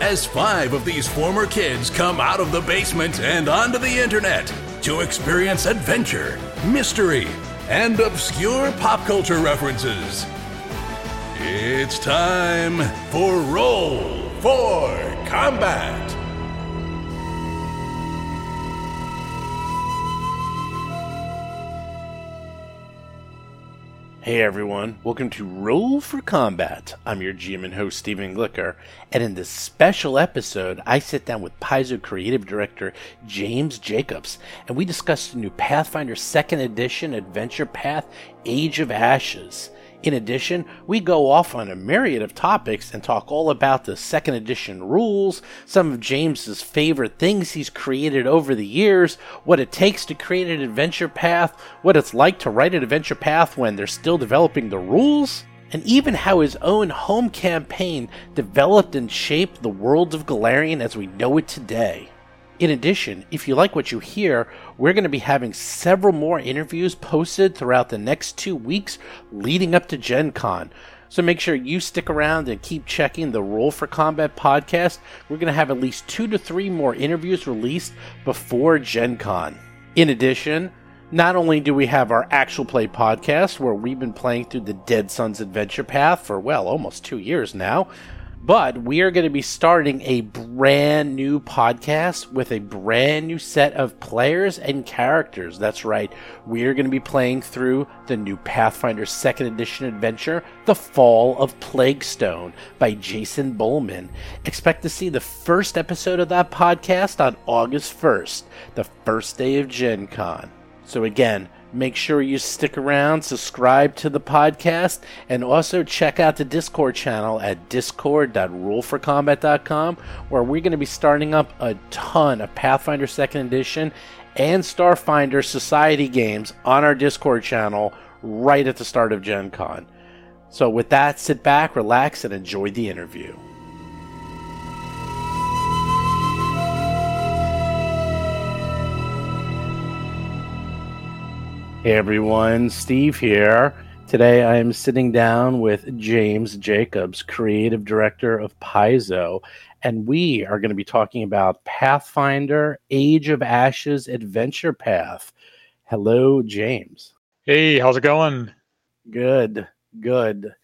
as five of these former kids come out of the basement and onto the internet to experience adventure, mystery, and obscure pop culture references. It's time for Roll for Combat. Hey everyone, welcome to Roll for Combat. I'm your GM and host Stephen Glicker, and in this special episode, I sit down with Paizo creative director James Jacobs, and we discuss the new Pathfinder 2nd Edition Adventure Path Age of Ashes. In addition, we go off on a myriad of topics and talk all about the second edition rules, some of James's favorite things he's created over the years, what it takes to create an adventure path, what it's like to write an adventure path when they're still developing the rules, and even how his own home campaign developed and shaped the world of Golarion as we know it today. In addition, if you like what you hear, we're going to be having several more interviews posted throughout the next two weeks leading up to Gen Con. So make sure you stick around and keep checking the Roll for Combat podcast. We're going to have at least two to three more interviews released before Gen Con. In addition, not only do we have our actual play podcast where we've been playing through the Dead Suns Adventure Path for, well, almost two years now, but we are going to be starting a brand new podcast with a brand new set of players and characters. That's right. We are going to be playing through the new Pathfinder 2nd Edition adventure, The Fall of Plaguestone by Jason Bulmahn. Expect to see the first episode of that podcast on August 1st, the first day of Gen Con. So, again, Make sure you stick around, subscribe to the podcast, and also check out the Discord channel at discord.rollforcombat.com, where we're going to be starting up a ton of Pathfinder 2nd Edition and Starfinder Society games on our Discord channel right at the start of Gen Con. So, with that, sit back, relax, and enjoy the interview. Hey everyone, Steve here. Today I am sitting down with James Jacobs, creative director of Paizo, and we are going to be talking about Pathfinder Age of Ashes Adventure Path. Hello, James. Hey, how's it going? Good, good.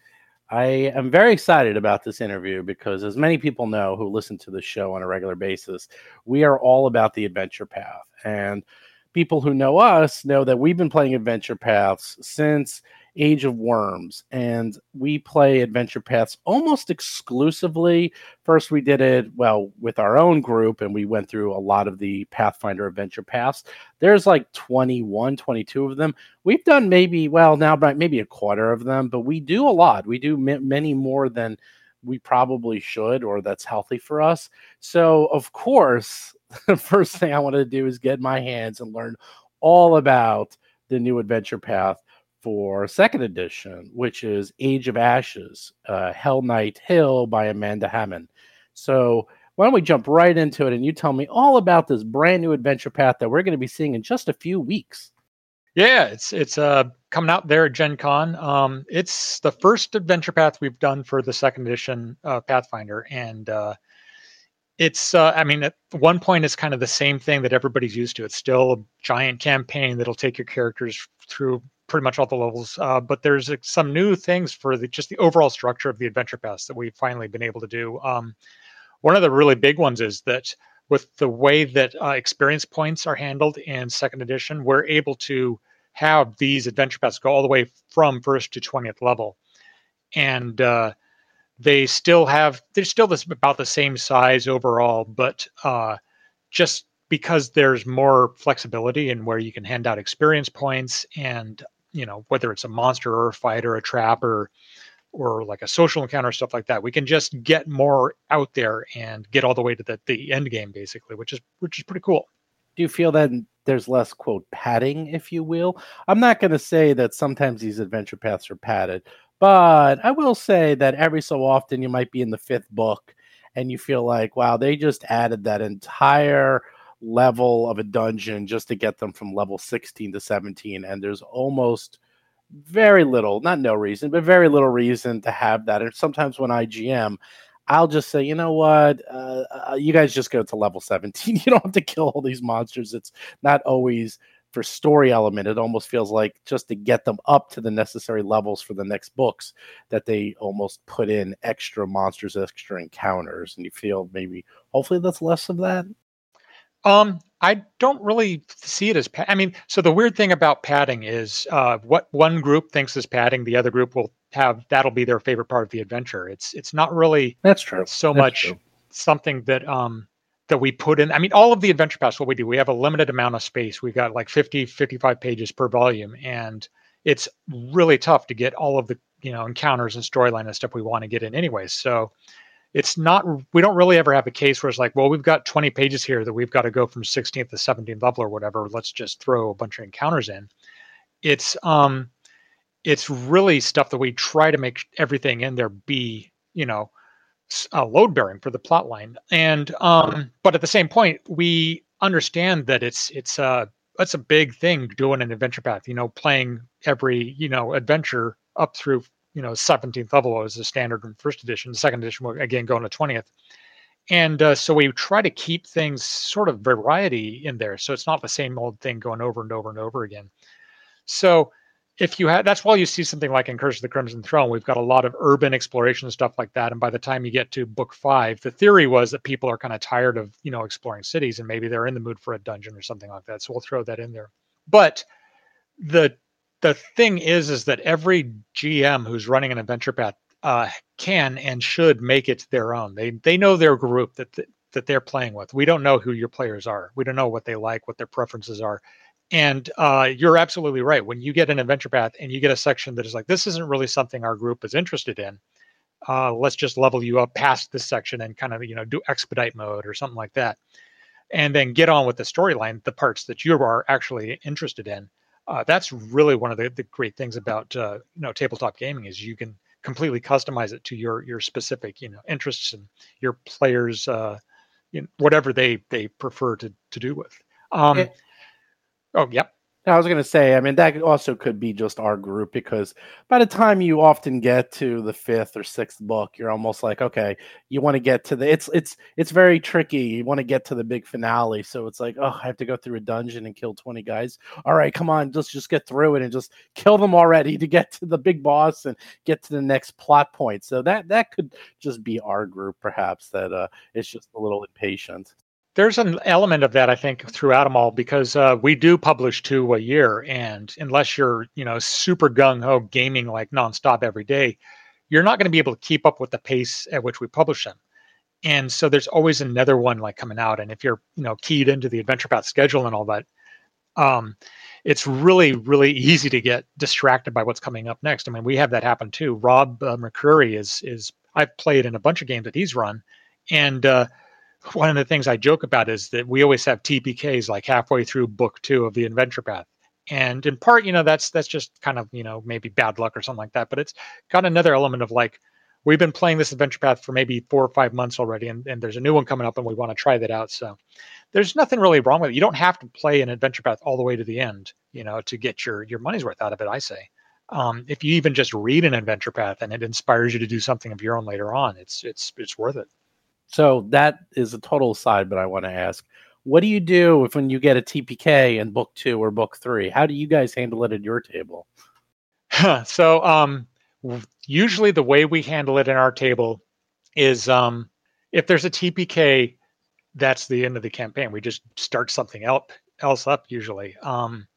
I am very excited about this interview because, as many people know who listen to the show on a regular basis, we are all about the adventure path. And people who know us know that we've been playing adventure paths since Age of Worms, and we play adventure paths almost exclusively. First, we did it well with our own group, and we went through a lot of the Pathfinder adventure paths. There's like 21, 22 of them. We've done maybe, well, now maybe a quarter of them, but we do a lot. We do m- many more than we probably should, or that's healthy for us. So, of course, the first thing I wanted to do is get my hands and learn all about the new adventure path for second edition, which is Age of Ashes, uh, Hell Knight Hill by Amanda Hamon. So why don't we jump right into it and you tell me all about this brand new adventure path that we're going to be seeing in just a few weeks? Yeah, it's it's uh coming out there at Gen Con. Um, it's the first adventure path we've done for the second edition uh, Pathfinder, and uh, it's uh, i mean at one point it's kind of the same thing that everybody's used to. It's still a giant campaign that'll take your characters through pretty much all the levels uh, but there's uh, some new things for the just the overall structure of the adventure paths that we've finally been able to do. Um, one of the really big ones is that with the way that uh, experience points are handled in second edition we're able to have these adventure paths go all the way from first to 20th level. And uh, they still have they're still this about the same size overall, but uh, just because there's more flexibility in where you can hand out experience points and you know whether it's a monster or a fight or a trap or or like a social encounter stuff like that. We can just get more out there and get all the way to the, the end game basically, which is which is pretty cool. Do you feel that there's less quote padding, if you will? I'm not going to say that sometimes these adventure paths are padded, but I will say that every so often you might be in the fifth book and you feel like, wow, they just added that entire level of a dungeon just to get them from level 16 to 17 and there's almost very little, not no reason, but very little reason to have that. And sometimes when I GM, I'll just say, you know what, uh, uh, you guys just go to level 17. You don't have to kill all these monsters. It's not always for story element. It almost feels like just to get them up to the necessary levels for the next books that they almost put in extra monsters, extra encounters. And you feel maybe, hopefully, that's less of that. Um, I don't really see it as. Pa- I mean, so the weird thing about padding is, uh, what one group thinks is padding, the other group will have that'll be their favorite part of the adventure. It's it's not really that's true. So that's much true. something that um that we put in. I mean, all of the adventure paths. What we do, we have a limited amount of space. we've got like 50, 55 pages per volume, and it's really tough to get all of the you know encounters and storyline and stuff we want to get in anyways. So it's not we don't really ever have a case where it's like well we've got 20 pages here that we've got to go from 16th to 17th level or whatever let's just throw a bunch of encounters in it's um it's really stuff that we try to make everything in there be you know uh, load bearing for the plot line and um but at the same point we understand that it's it's a that's a big thing doing an adventure path you know playing every you know adventure up through you know 17th level was the standard in first edition. Second edition will again go to 20th. And uh, so we try to keep things sort of variety in there, so it's not the same old thing going over and over and over again. So if you have, that's why you see something like in Curse of the Crimson Throne, we've got a lot of urban exploration stuff like that. And by the time you get to book five, the theory was that people are kind of tired of you know exploring cities and maybe they're in the mood for a dungeon or something like that. So we'll throw that in there. But the the thing is is that every gm who's running an adventure path uh, can and should make it their own they they know their group that that they're playing with we don't know who your players are we don't know what they like what their preferences are and uh, you're absolutely right when you get an adventure path and you get a section that is like this isn't really something our group is interested in uh, let's just level you up past this section and kind of you know do expedite mode or something like that and then get on with the storyline the parts that you are actually interested in uh, that's really one of the, the great things about uh, you know tabletop gaming is you can completely customize it to your your specific you know interests and your players uh, you know, whatever they they prefer to to do with. Um, oh, yep. I was going to say, I mean, that also could be just our group because by the time you often get to the fifth or sixth book, you're almost like, okay, you want to get to the. It's it's it's very tricky. You want to get to the big finale, so it's like, oh, I have to go through a dungeon and kill twenty guys. All right, come on, just just get through it and just kill them already to get to the big boss and get to the next plot point. So that that could just be our group, perhaps. That uh, it's just a little impatient there's an element of that I think throughout them all because uh, we do publish two a year, and unless you're you know super gung ho gaming like nonstop every day, you're not going to be able to keep up with the pace at which we publish them. And so there's always another one like coming out, and if you're you know keyed into the Adventure Path schedule and all that, um, it's really really easy to get distracted by what's coming up next. I mean, we have that happen too. Rob uh, McCreary is is I've played in a bunch of games that he's run, and uh, one of the things I joke about is that we always have TPKs like halfway through book two of the adventure path. And in part, you know, that's that's just kind of, you know, maybe bad luck or something like that. But it's got another element of like, we've been playing this adventure path for maybe four or five months already, and, and there's a new one coming up and we want to try that out. So there's nothing really wrong with it. You don't have to play an adventure path all the way to the end, you know, to get your your money's worth out of it, I say. Um, if you even just read an adventure path and it inspires you to do something of your own later on, it's it's it's worth it. So that is a total aside, but I want to ask, what do you do if when you get a TPK in book two or book three? How do you guys handle it at your table? so um, usually the way we handle it in our table is um, if there's a TPK, that's the end of the campaign. We just start something else else up usually. Um,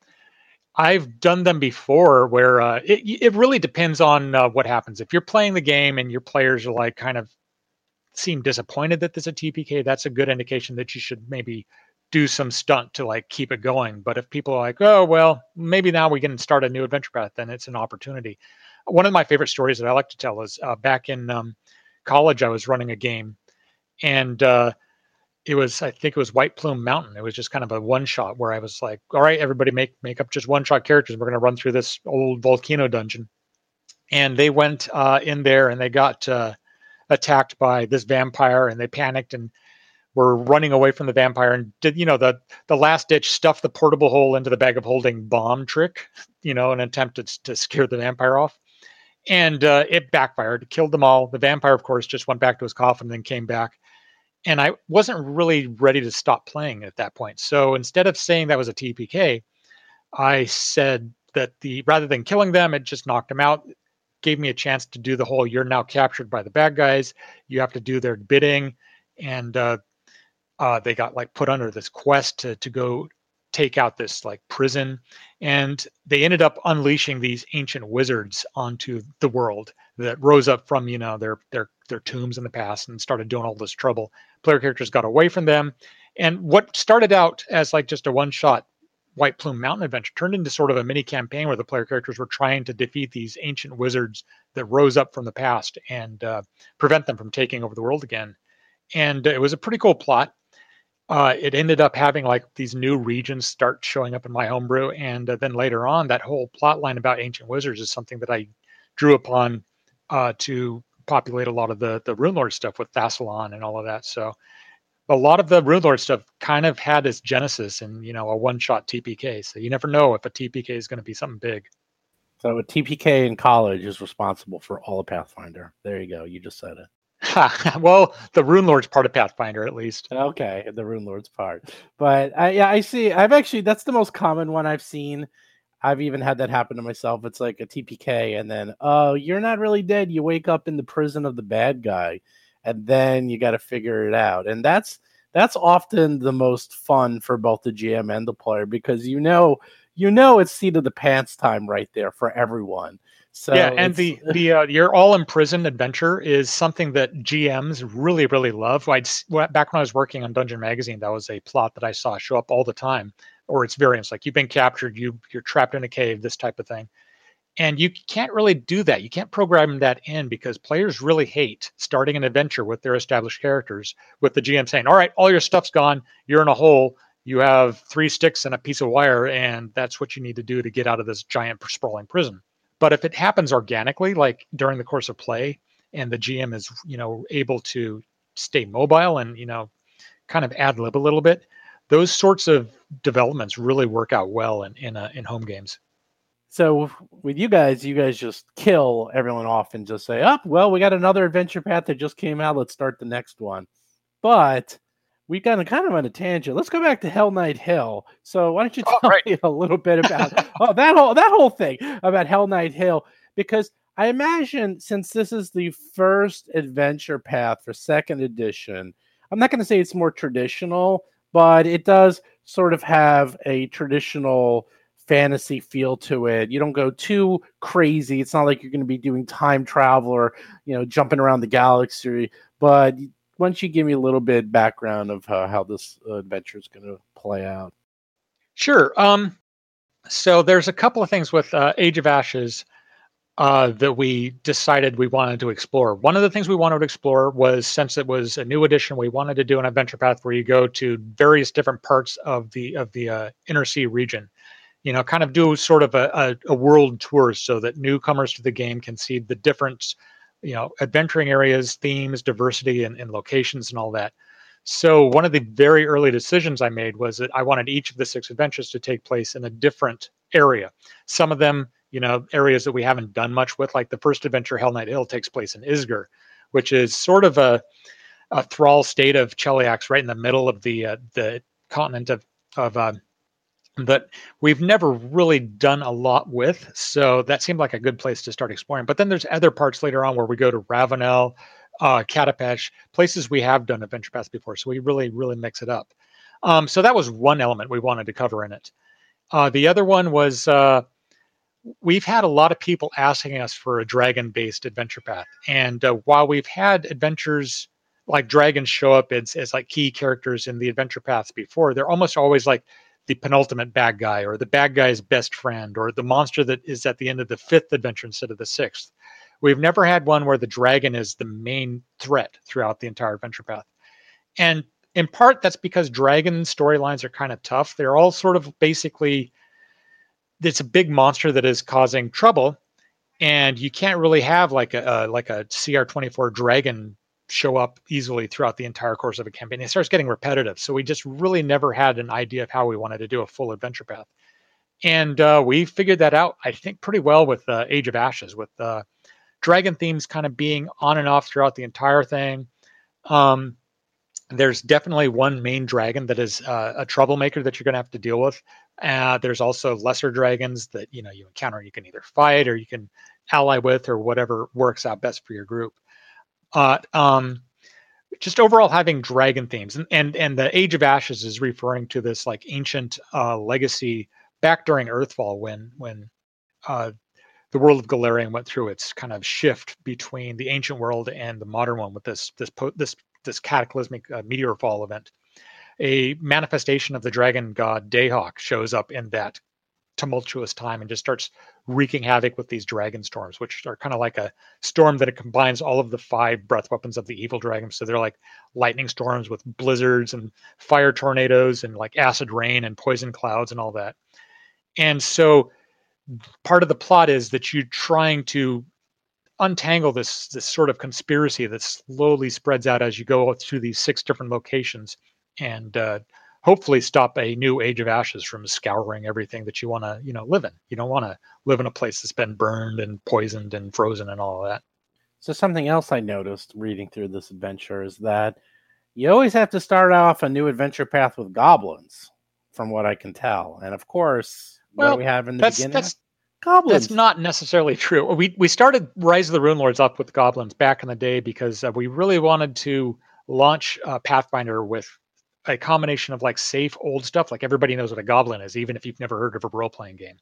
I've done them before where uh, it, it really depends on uh, what happens. If you're playing the game and your players are like kind of seem disappointed that there's a TPK, that's a good indication that you should maybe do some stunt to like keep it going. But if people are like, oh well, maybe now we can start a new adventure path, then it's an opportunity. one of my favorite stories that I like to tell is uh, back in um, college, I was running a game, and uh, it was I think it was White Plume Mountain. It was just kind of a one shot where I was like, all right, everybody make make up just one shot characters. We're going to run through this old volcano dungeon, and they went uh, in there and they got uh, attacked by this vampire, and they panicked and were running away from the vampire and did you know the the last ditch stuff the portable hole into the bag of holding bomb trick, you know, an attempt to, to scare the vampire off. And uh, it backfired, killed them all. The vampire, of course, just went back to his coffin, and then came back and I wasn't really ready to stop playing at that point. So instead of saying that was a TPK, I said that the rather than killing them, it just knocked them out, gave me a chance to do the whole "you're now captured by the bad guys, you have to do their bidding," and uh, uh, they got like put under this quest to to go take out this like prison. And they ended up unleashing these ancient wizards onto the world that rose up from you know their their their tombs in the past and started doing all this trouble. Player characters got away from them. And what started out as like just a one shot White Plume Mountain adventure turned into sort of a mini campaign where the player characters were trying to defeat these ancient wizards that rose up from the past and uh, prevent them from taking over the world again. And it was a pretty cool plot. Uh, it ended up having like these new regions start showing up in my homebrew, and uh, then later on, that whole plot line about ancient wizards is something that I drew upon uh, to populate a lot of the the Rune Lord stuff with Thassilon and all of that. So a lot of the Rune Lord stuff kind of had its genesis in you know a one shot TPK. So you never know if a TPK is going to be something big. So a TPK in college is responsible for all of Pathfinder. There you go. You just said it. well, the Rune Lord's part of Pathfinder, at least. Okay, the Rune Lord's part. But I, yeah, I see. I've actually that's the most common one I've seen I've even had that happen to myself. It's like a TPK, and then oh, you're not really dead. You wake up in the prison of the bad guy, and then you got to figure it out. And that's that's often the most fun for both the GM and the player because you know you know it's seat of the pants time right there for everyone. So yeah, and the the uh, your all imprisoned adventure is something that GMs really really love. I'd back when I was working on Dungeon Magazine, that was a plot that I saw show up all the time or its variants like you've been captured you you're trapped in a cave this type of thing and you can't really do that. You can't program that in because players really hate starting an adventure with their established characters with the gm saying all right all your stuff's gone. You're in a hole. You have three sticks and a piece of wire and that's what you need to do to get out of this giant sprawling prison. But if it happens organically like during the course of play and the gm is you know able to stay mobile and you know kind of ad lib a little bit those sorts of developments really work out well in in, uh, in home games. So with you guys, you guys just kill everyone off and just say, "Up, oh, well, we got another adventure path that just came out. Let's start the next one." But we got kind of on a tangent. Let's go back to Hell Knight Hill. So why don't you oh, tell right. me a little bit about oh, that whole that whole thing about Hell Knight Hill? Because I imagine since this is the first adventure path for second edition, I'm not going to say it's more traditional, but it does sort of have a traditional fantasy feel to it. You don't go too crazy. It's not like you're going to be doing time travel or, you know, jumping around the galaxy. But once you give me a little bit background of uh, how this adventure is going to play out. Sure. Um, so there's a couple of things with uh, Age of Ashes uh, that we decided we wanted to explore. One of the things we wanted to explore was since it was a new edition, we wanted to do an adventure path where you go to various different parts of the of the uh, inner sea region. You know, kind of do sort of a, a, a world tour so that newcomers to the game can see the different, you know, adventuring areas, themes, diversity, and, and locations and all that. So one of the very early decisions I made was that I wanted each of the six adventures to take place in a different area. Some of them you know, areas that we haven't done much with. Like the first adventure, Hell Knight Hill, takes place in Isger, which is sort of a, a thrall state of Cheliax, right in the middle of the uh, the continent of of uh, that we've never really done a lot with. So that seemed like a good place to start exploring. But then there's other parts later on where we go to Ravounel, uh, Katapesh, places we have done adventure paths before. So we really, really mix it up. Um, so that was one element we wanted to cover in it. Uh, the other one was uh, we've had a lot of people asking us for a dragon based adventure path. And uh, while we've had adventures like dragons show up as, as like key characters in the adventure paths before, they're almost always like the penultimate bad guy or the bad guy's best friend or the monster that is at the end of the fifth adventure instead of the sixth. We've never had one where the dragon is the main threat throughout the entire adventure path. And in part, that's because dragon storylines are kind of tough. They're all sort of basically, it's a big monster that is causing trouble. And you can't really have like a, uh, like a CR24 dragon show up easily throughout the entire course of a campaign. It starts getting repetitive. So we just really never had an idea of how we wanted to do a full adventure path. And uh, we figured that out, I think, pretty well with uh, Age of Ashes, with uh, dragon themes kind of being on and off throughout the entire thing. Um, there's definitely one main dragon that is uh, a troublemaker that you're going to have to deal with. Uh, there's also lesser dragons that you know you encounter. You can either fight or you can ally with, or whatever works out best for your group. Uh, um, just overall having dragon themes and, and and the age of ashes is referring to this like ancient uh, legacy back during earthfall when when uh, the world of Golarion went through its kind of shift between the ancient world and the modern one with this this this this cataclysmic uh, meteor fall event. A manifestation of the dragon god Dahak shows up in that tumultuous time and just starts wreaking havoc with these dragon storms, which are kind of like a storm that it combines all of the five breath weapons of the evil dragon. So they're like lightning storms with blizzards and fire tornadoes and like acid rain and poison clouds and all that. And so part of the plot is that you're trying to untangle this this sort of conspiracy that slowly spreads out as you go through these six different locations and uh, hopefully stop a new age of ashes from scouring everything that you want to you know live in. You don't want to live in a place that's been burned and poisoned and frozen and all that. So something else i noticed reading through this adventure is that you always have to start off a new adventure path with goblins from what i can tell. And of course well, what we have in the that's, beginning that's, goblins. that's not necessarily true. We, we started rise of the rune lords up with goblins back in the day because uh, we really wanted to launch uh, pathfinder with a combination of like safe old stuff, like everybody knows what a goblin is, even if you've never heard of a role playing game.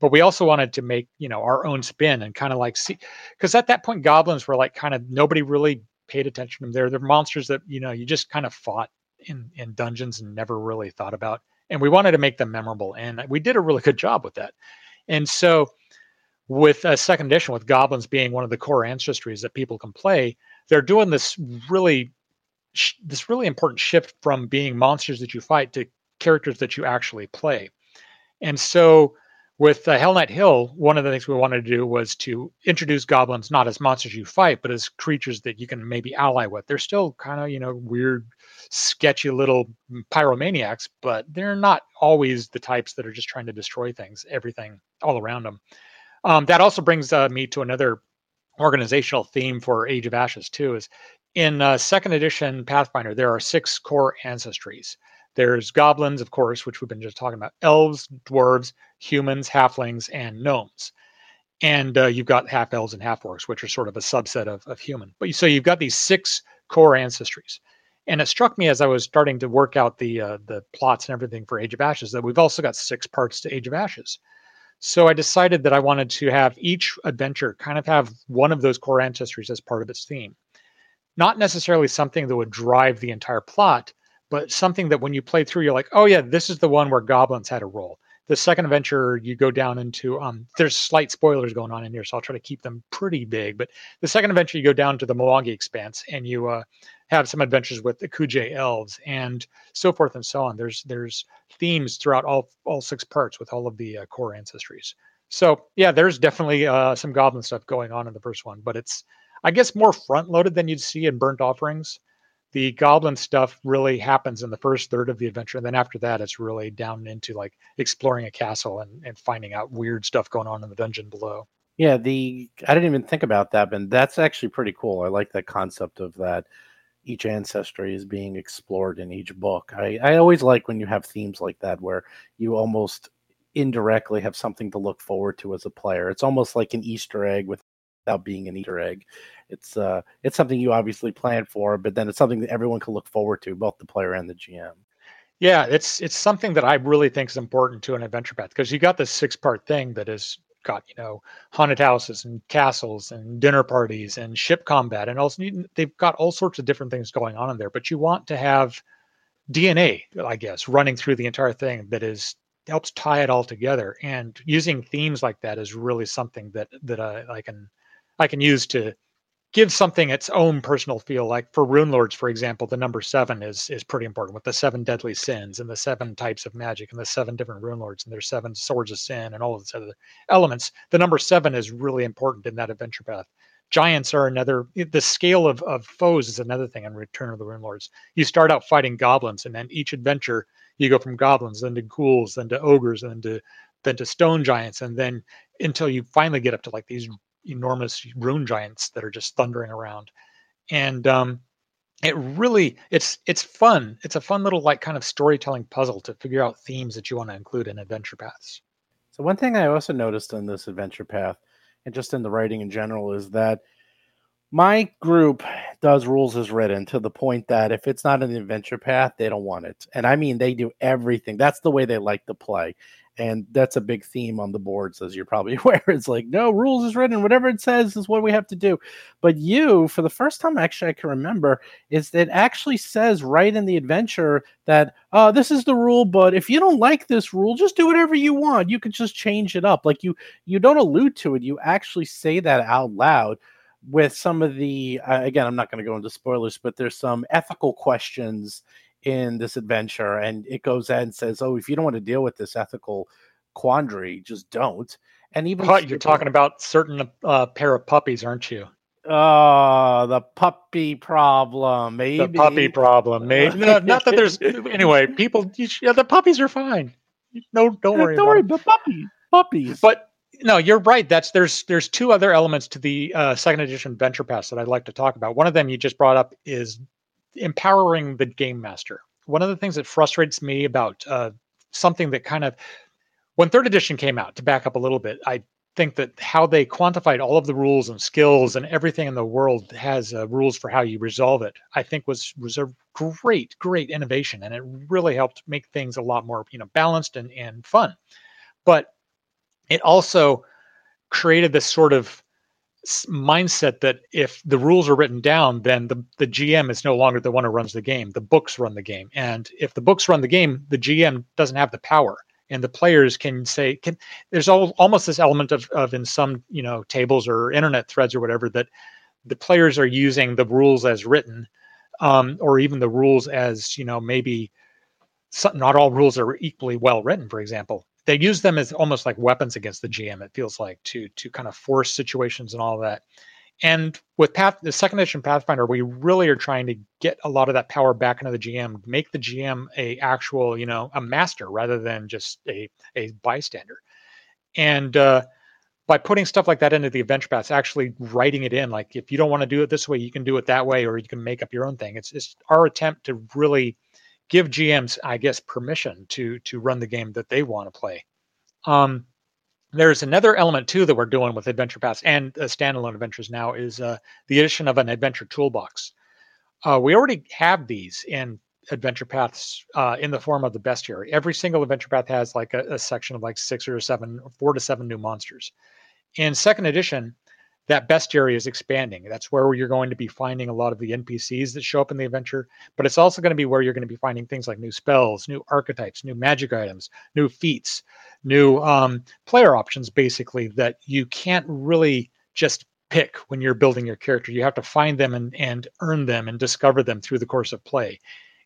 But we also wanted to make, you know, our own spin and kind of like see, because at that point, goblins were like kind of nobody really paid attention to them. They're, they're monsters that, you know, you just kind of fought in, in dungeons and never really thought about. And we wanted to make them memorable. And we did a really good job with that. And so, with a second edition, with goblins being one of the core ancestries that people can play, they're doing this really this really important shift from being monsters that you fight to characters that you actually play. And so with uh, Hell Knight Hill, one of the things we wanted to do was to introduce goblins not as monsters you fight, but as creatures that you can maybe ally with. They're still kind of, you know, weird, sketchy little pyromaniacs, but they're not always the types that are just trying to destroy things, everything all around them. Um, that also brings uh, me to another organizational theme for Age of Ashes too. Is in uh, second edition Pathfinder, there are six core ancestries. There's goblins, of course, which we've been just talking about, elves, dwarves, humans, halflings, and gnomes. And uh, you've got half elves and half orcs, which are sort of a subset of, of human. But so you've got these six core ancestries. And it struck me as I was starting to work out the uh, the plots and everything for Age of Ashes that we've also got six parts to Age of Ashes. So I decided that I wanted to have each adventure kind of have one of those core ancestries as part of its theme not necessarily something that would drive the entire plot, but something that when you play through, you're like, oh yeah, this is the one where goblins had a role. The second adventure, you go down into um, there's slight spoilers going on in here, so I'll try to keep them pretty big. But the second adventure, you go down to the Mwangi Expanse and you uh, have some adventures with the Kuja elves and so forth and so on. There's there's themes throughout all all six parts with all of the uh, core ancestries. So yeah, there's definitely uh, some goblin stuff going on in the first one, but it's I guess more front loaded than you'd see in Burnt Offerings. The goblin stuff really happens in the first third of the adventure. And then after that, it's really down into like exploring a castle and, and finding out weird stuff going on in the dungeon below. Yeah, the I didn't even think about that, but that's actually pretty cool. I like that concept of that each ancestry is being explored in each book. I, I always like when you have themes like that where you almost indirectly have something to look forward to as a player. It's almost like an Easter egg without being an Easter egg it's uh it's something you obviously plan for, but then it's something that everyone can look forward to, both the player and the GM. Yeah, it's it's something that I really think is important to an adventure path because you got this six part thing that has got you know haunted houses and castles and dinner parties and ship combat and also they've got all sorts of different things going on in there. But you want to have DNA, I guess, running through the entire thing that is helps tie it all together. And using themes like that is really something that that I, I can I can use to give something its own personal feel. Like for Rune Lords, for example, the number seven is is pretty important with the seven deadly sins and the seven types of magic and the seven different Rune Lords and their seven swords of sin and all of these other elements. The number seven is really important in that adventure path. Giants are another. The scale of, of foes is another thing in Return of the Rune Lords. You start out fighting goblins, and then each adventure you go from goblins, then to ghouls, then to ogres, then to then to stone giants, and then until you finally get up to like these enormous rune giants that are just thundering around. And um, it really it's it's fun. It's a fun little like kind of storytelling puzzle to figure out themes that you want to include in adventure paths. So one thing I also noticed in this adventure path and just in the writing in general is that my group does rules as written to the point that if it's not an adventure path, they don't want it. And I mean, they do everything. That's the way they like to play. And that's a big theme on the boards, as you're probably aware. It's like, no, rules is written. Whatever it says is what we have to do. But you, for the first time, actually, I can remember, is that actually says right in the adventure that, uh, this is the rule, but if you don't like this rule, just do whatever you want. You can just change it up. Like you, you don't allude to it. You actually say that out loud with some of the uh, again i'm not going to go into spoilers but there's some ethical questions in this adventure and it goes and says oh if you don't want to deal with this ethical quandary just don't and even but you're talking about certain uh, pair of puppies aren't you Oh, the puppy problem, maybe. The puppy problem, maybe. no, not that there's anyway. People, yeah, the puppies are fine. No, don't worry. Don't worry, but puppies, puppies. But no, you're right. That's there's there's two other elements to the uh, second edition Venture Pass that I'd like to talk about. One of them you just brought up is empowering the game master. One of the things that frustrates me about uh, something that kind of when third edition came out, to back up a little bit, I think that how they quantified all of the rules and skills and everything in the world has uh, rules for how you resolve it. I think was was a great great innovation, and it really helped make things a lot more you know balanced and and fun. But it also created this sort of mindset that if the rules are written down, then the, the GM is no longer the one who runs the game. The books run the game. And if the books run the game, the GM doesn't have the power. And the players can say, can there's all, almost this element of, of in some, you know, tables or internet threads or whatever that the players are using the rules as written, um, or even the rules as, you know, maybe some, not all rules are equally well written, for example they use them as almost like weapons against the GM. It feels like to to kind of force situations and all that. And with Path, the second edition Pathfinder, we really are trying to get a lot of that power back into the GM, make the GM a actual, you know, a master rather than just a a bystander. And uh, by putting stuff like that into the adventure paths, actually writing it in, like if you don't want to do it this way, you can do it that way, or you can make up your own thing. It's it's our attempt to really give GMs, I guess, permission to to run the game that they want to play. Um, there's another element too that we're doing with Adventure Paths and uh, standalone adventures now is uh, the addition of an adventure toolbox. Uh, we already have these in adventure paths uh, in the form of the bestiary. Every single adventure path has like a, a section of like six or seven, four to seven new monsters. In second edition, that bestiary is expanding. That's where you're going to be finding a lot of the NPCs that show up in the adventure, but it's also going to be where you're going to be finding things like new spells, new archetypes, new magic items, new feats, new um, player options, basically, that you can't really just pick when you're building your character. You have to find them and, and earn them and discover them through the course of play.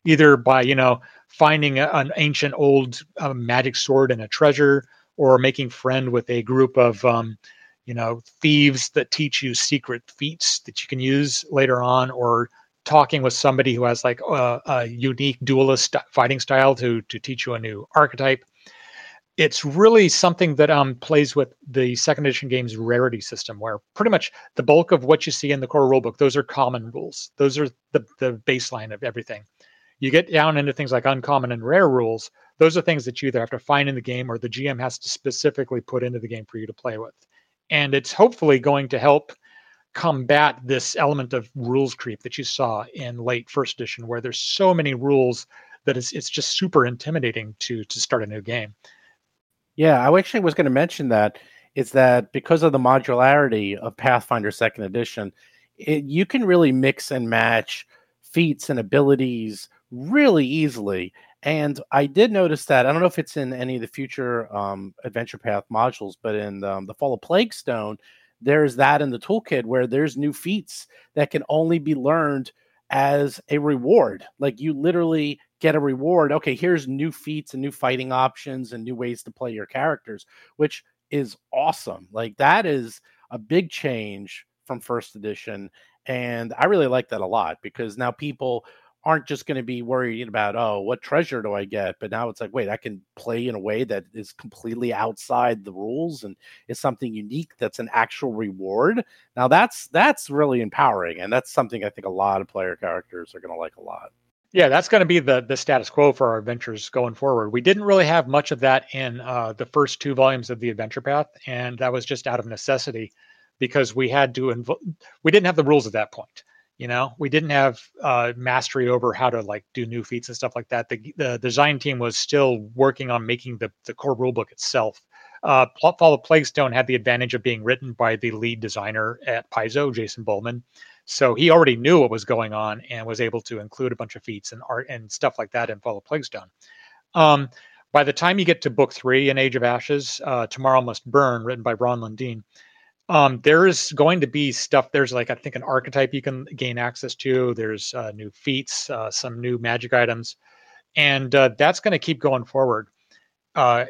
Either by, you know, finding a, an ancient old uh, magic sword and a treasure, or making friend with a group of um, you know thieves that teach you secret feats that you can use later on or talking with somebody who has like a, a unique duelist fighting style to to teach you a new archetype. It's really something that um, plays with the second edition game's rarity system where pretty much the bulk of what you see in the core rulebook those are common rules. Those are the, the baseline of everything. You get down into things like uncommon and rare rules. Those are things that you either have to find in the game or the gm has to specifically put into the game for you to play with and it's hopefully going to help combat this element of rules creep that you saw in late first edition where there's so many rules that it's, it's just super intimidating to to start a new game yeah i actually was going to mention that is that because of the modularity of pathfinder second edition it, you can really mix and match feats and abilities really easily. And I did notice that I don't know if it's in any of the future um, Adventure Path modules, but in um, the Fall of Plaguestone, there's that in the toolkit where there's new feats that can only be learned as a reward. Like you literally get a reward. Okay, here's new feats and new fighting options and new ways to play your characters, which is awesome. Like that is a big change from first edition. And I really like that a lot because now people aren't just going to be worried about oh what treasure do i get? But now it's like wait i can play in a way that is completely outside the rules and is something unique that's an actual reward. Now that's that's really empowering and that's something i think a lot of player characters are going to like a lot. Yeah that's going to be the the status quo for our adventures going forward. We didn't really have much of that in uh, the first two volumes of the adventure path and that was just out of necessity because we had to invo- we didn't have the rules at that point you know we didn't have uh, mastery over how to like do new feats and stuff like that. The, the design team was still working on making the, the core rulebook itself. Uh, fall of plaguestone had the advantage of being written by the lead designer at paizo jason bulmahn so he already knew what was going on and was able to include a bunch of feats and art and stuff like that in fall of plaguestone um, by the time you get to book three in age of ashes uh, tomorrow must burn written by ron lundeen um, there's going to be stuff. There's like I think an archetype you can gain access to. There's uh, new feats, uh, some new magic items, and uh, that's going to keep going forward uh,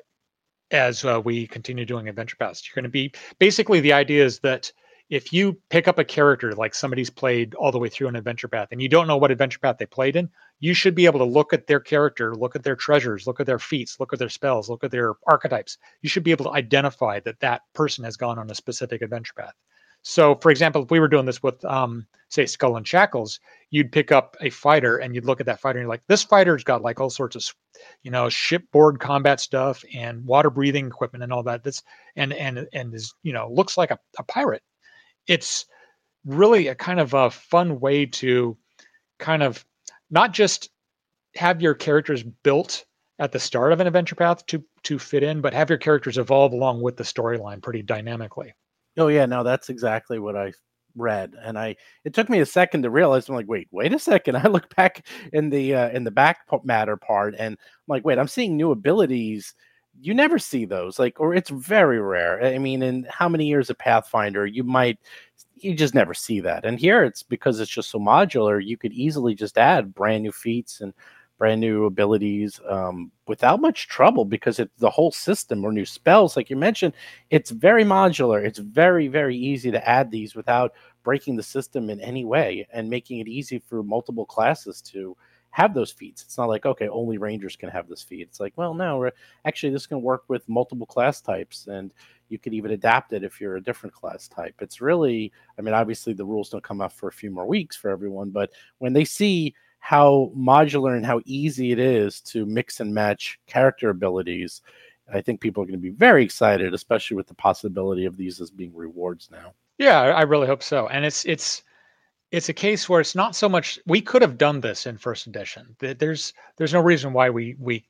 as uh, we continue doing adventure paths. You're going to be basically the idea is that if you pick up a character like somebody's played all the way through an adventure path and you don't know what adventure path they played in, you should be able to look at their character, look at their treasures, look at their feats, look at their spells, look at their archetypes. You should be able to identify that that person has gone on a specific adventure path. So, for example, if we were doing this with, um, say, Skull and Shackles, you'd pick up a fighter and you'd look at that fighter and you're like, this fighter's got like all sorts of, you know, shipboard combat stuff and water breathing equipment and all that. That's and and and is you know looks like a, a pirate it's really a kind of a fun way to kind of not just have your characters built at the start of an adventure path to to fit in, but have your characters evolve along with the storyline pretty dynamically. Oh yeah, no, that's exactly what I read, and I it took me a second to realize. I'm like, wait, wait a second. I look back in the uh, in the back matter part, and I'm like, wait, I'm seeing new abilities you never see those like or it's very rare i mean in how many years of pathfinder you might you just never see that and here it's because it's just so modular you could easily just add brand new feats and brand new abilities um, without much trouble because it's the whole system or new spells like you mentioned it's very modular it's very very easy to add these without breaking the system in any way and making it easy for multiple classes to have those feats. It's not like okay, only rangers can have this feat. It's like, well, no, actually this can work with multiple class types, and you could even adapt it if you're a different class type. It's really, I mean, obviously the rules don't come out for a few more weeks for everyone, but when they see how modular and how easy it is to mix and match character abilities, I think people are going to be very excited, especially with the possibility of these as being rewards now. Yeah, I really hope so. And it's it's it's a case where it's not so much we could have done this in first edition there's there's no reason why we we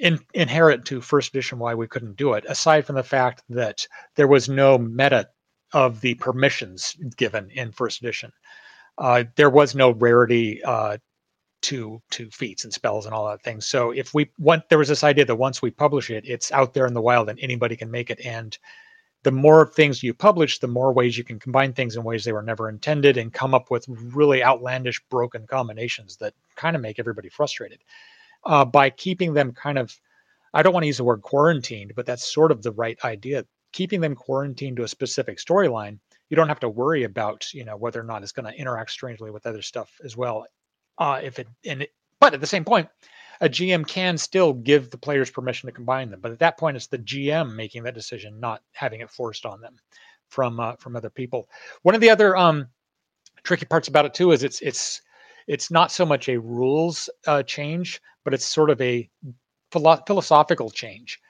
in, inherit to first edition why we couldn't do it aside from the fact that there was no meta of the permissions given in first edition. Uh, there was no rarity uh, to to feats and spells and all that things so if we want there was this idea that once we publish it it's out there in the wild and anybody can make it. And the more things you publish, the more ways you can combine things in ways they were never intended and come up with really outlandish, broken combinations that kind of make everybody frustrated. Uh, by keeping them kind of, I don't want to use the word quarantined, but that's sort of the right idea. Keeping them quarantined to a specific storyline, you don't have to worry about, you know, whether or not it's going to interact strangely with other stuff as well. Uh, if it, and it, but at the same point, a GM can still give the players permission to combine them, but at that point, it's the GM making that decision, not having it forced on them from uh, from other people. One of the other um, tricky parts about it too is it's it's it's not so much a rules uh, change, but it's sort of a philo- philosophical change.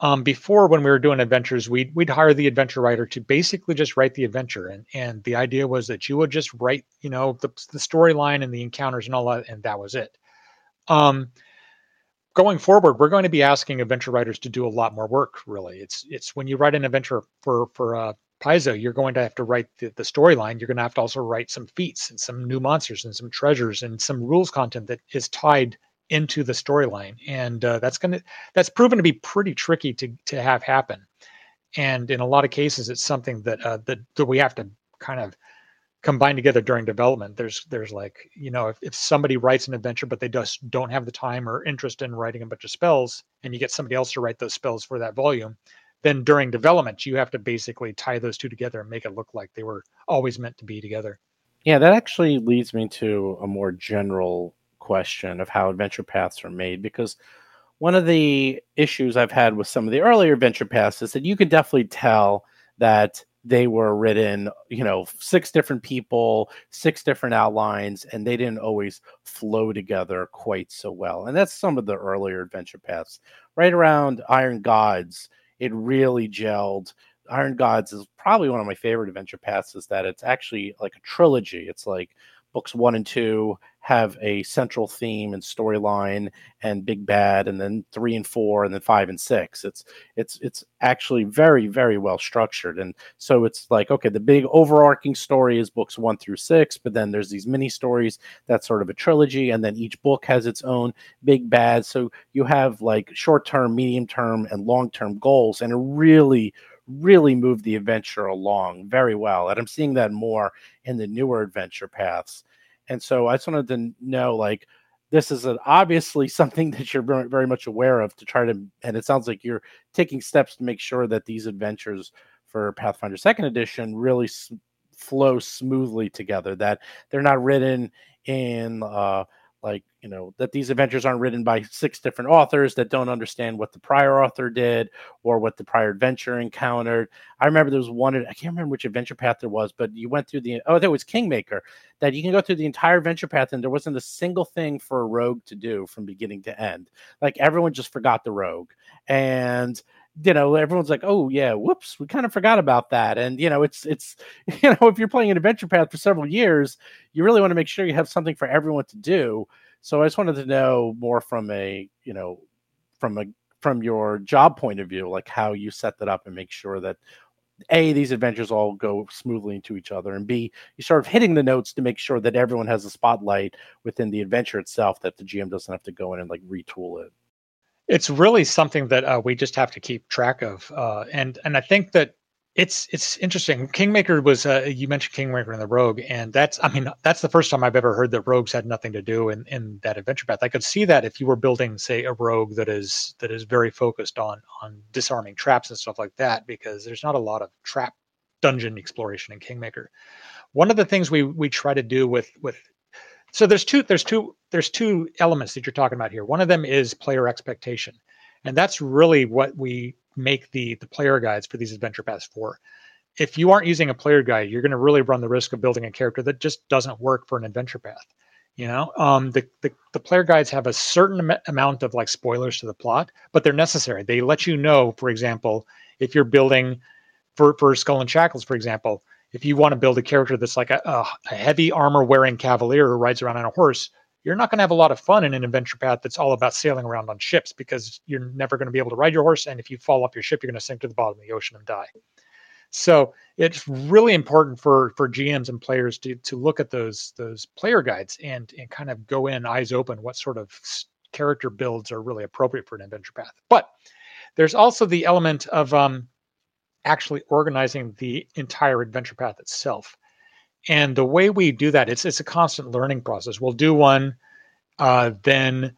Um, before, when we were doing adventures, we'd we'd hire the adventure writer to basically just write the adventure, and and the idea was that you would just write, you know, the the storyline and the encounters and all that, and that was it. Um, going forward, we're going to be asking adventure writers to do a lot more work. Really, it's it's when you write an adventure for for uh, Paizo, you're going to have to write the, the storyline. You're going to have to also write some feats and some new monsters and some treasures and some rules content that is tied into the storyline. And uh, that's going to that's proven to be pretty tricky to to have happen. And in a lot of cases, it's something that uh, that, that we have to kind of combine together during development. There's there's like you know if, if somebody writes an adventure but they just don't have the time or interest in writing a bunch of spells, and you get somebody else to write those spells for that volume, then during development you have to basically tie those two together and make it look like they were always meant to be together. Yeah, that actually leads me to a more general question of how adventure paths are made because one of the issues I've had with some of the earlier adventure paths is that you can definitely tell that they were written, you know, six different people, six different outlines, and they didn't always flow together quite so well. And that's some of the earlier adventure paths. Right around Iron Gods, it really gelled. Iron Gods is probably one of my favorite adventure paths, is that it's actually like a trilogy. It's like books one and two have a central theme and storyline and big bad and then three and four and then five and six it's it's it's actually very very well structured and so it's like okay the big overarching story is books one through six but then there's these mini stories that's sort of a trilogy and then each book has its own big bad so you have like short term medium term and long term goals and it really really moved the adventure along very well. And I'm seeing that more in the newer adventure paths. And so I just wanted to know like, this is an, obviously something that you're very, much aware of to try to, and it sounds like you're taking steps to make sure that these adventures for Pathfinder Second Edition really s- flow smoothly together. That they're not written in uh, like you know that these adventures aren't written by six different authors that don't understand what the prior author did or what the prior adventure encountered. I remember there was one i can't remember which adventure path there was but you went through the oh there was kingmaker that you can go through the entire adventure path and there wasn't a single thing for a rogue to do from beginning to end. Like everyone just forgot the rogue. And you know everyone's like oh yeah whoops we kind of forgot about that. And you know it's it's you know if you're playing an adventure path for several years you really want to make sure you have something for everyone to do. So i just wanted to know more from a you know from a from your job point of view like how you set that up and make sure that a these adventures all go smoothly into each other and b you sort of hitting the notes to make sure that everyone has a spotlight within the adventure itself that the gm doesn't have to go in and like retool it it's really something that uh, we just have to keep track of, uh, and and I think that it's it's interesting. Kingmaker was uh, you mentioned Kingmaker and the Rogue, and that's I mean that's the first time I've ever heard that rogues had nothing to do in in that adventure path. I could see that if you were building, say, a rogue that is that is very focused on on disarming traps and stuff like that, because there's not a lot of trap dungeon exploration in Kingmaker. One of the things we we try to do with with so there's two there's two there's two elements that you're talking about here. One of them is player expectation, and that's really what we make the the player guides for these adventure paths for. If you aren't using a player guide, you're going to really run the risk of building a character that just doesn't work for an adventure path. You know, um, the, the the player guides have a certain am- amount of like spoilers to the plot, but they're necessary. They let you know, for example, if you're building for for Skull and Shackles, for example, if you want to build a character that's like a, a heavy armor wearing cavalier who rides around on a horse, you're not going to have a lot of fun in an adventure path that's all about sailing around on ships because you're never going to be able to ride your horse. And if you fall off your ship, you're going to sink to the bottom of the ocean and die. So it's really important for for GMs and players to to look at those those player guides and and kind of go in eyes open what sort of character builds are really appropriate for an adventure path. But there's also the element of um, actually organizing the entire adventure path itself. And the way we do that, it's it's a constant learning process. We'll do one, uh, then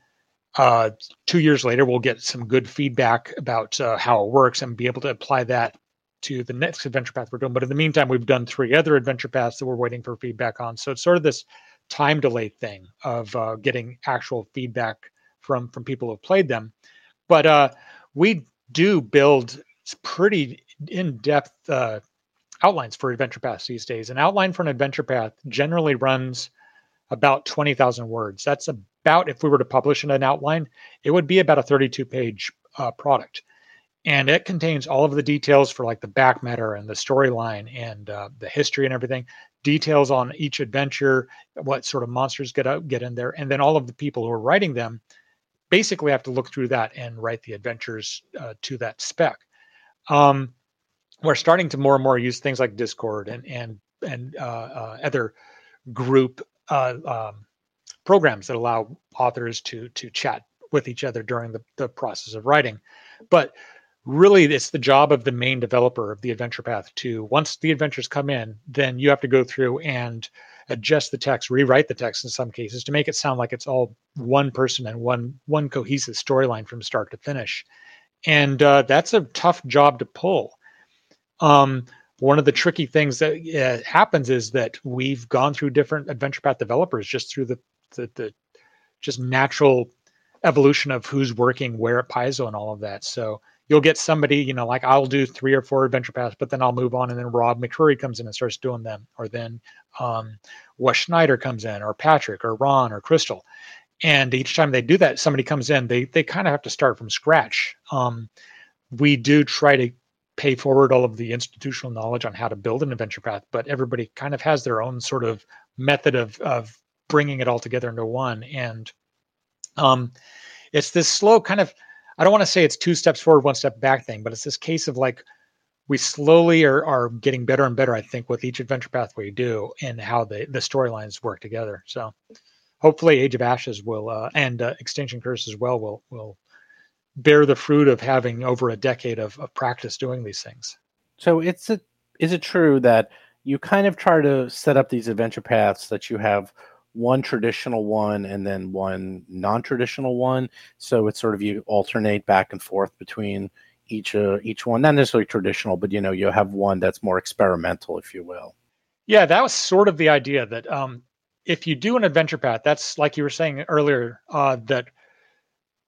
uh, two years later, we'll get some good feedback about uh, how it works and be able to apply that to the next adventure path we're doing. But in the meantime, we've done three other adventure paths that we're waiting for feedback on. So it's sort of this time delay thing of uh, getting actual feedback from from people who've played them. But uh, we do build pretty in-depth uh, outlines for adventure paths these days. An outline for an adventure path generally runs about 20,000 words. That's about, if we were to publish an outline, it would be about a 32 page uh, product. And it contains all of the details for like the back matter and the storyline and uh, the history and everything, details on each adventure, what sort of monsters get out, get in there, and then all of the people who are writing them basically have to look through that and write the adventures uh, to that spec. Um, we're starting to more and more use things like Discord and and and uh, uh, other group uh, um, programs that allow authors to to chat with each other during the, the process of writing. But really, it's the job of the main developer of the adventure path to once the adventures come in, then you have to go through and adjust the text, rewrite the text in some cases to make it sound like it's all one person and one one cohesive storyline from start to finish. And uh, that's a tough job to pull. Um, one of the tricky things that uh, happens is that we've gone through different adventure path developers just through the, the, the just natural evolution of who's working where at Paizo and all of that. So you'll get somebody, you know, like I'll do three or four adventure paths, but then I'll move on, and then Rob McCreary comes in and starts doing them, or then um, Wes Schneider comes in, or Patrick, or Ron, or Crystal, and each time they do that, somebody comes in, they they kind of have to start from scratch. Um, we do try to pay forward all of the institutional knowledge on how to build an adventure path, but everybody kind of has their own sort of method of of bringing it all together into one, and um, it's this slow kind of I don't want to say it's two steps forward, one step back thing, but it's this case of like we slowly are, are getting better and better, I think, with each adventure path we do and how the, the storylines work together. So hopefully Age of Ashes will uh, and uh, Extinction Curse as well will will bear the fruit of having over a decade of, of practice doing these things. So it's a, is it true that you kind of try to set up these adventure paths that you have one traditional one and then one non-traditional one so it's sort of you alternate back and forth between each uh, each one not necessarily traditional but you know you have one that's more experimental if you will yeah that was sort of the idea that um, if you do an adventure path that's like you were saying earlier uh, that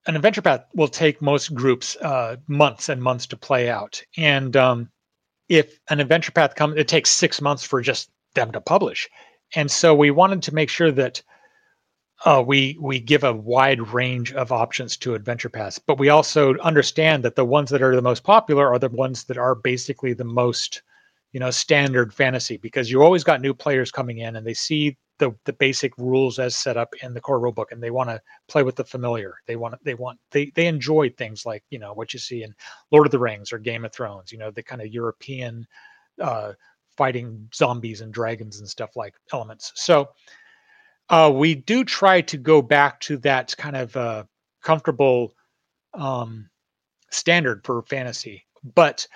an adventure path will take most groups uh, months and months to play out. And um, if an adventure path comes it takes six months for just them to publish. And so we wanted to make sure that uh, we we give a wide range of options to adventure paths, but we also understand that the ones that are the most popular are the ones that are basically the most you know standard fantasy because you always got new players coming in and they see the the basic rules as set up in the core rulebook and they want to play with the familiar they want they want they they enjoy things like you know what you see in lord of the rings or game of thrones you know the kind of european uh, fighting zombies and dragons and stuff like elements. So uh, we do try to go back to that kind of uh, comfortable um, standard for fantasy. But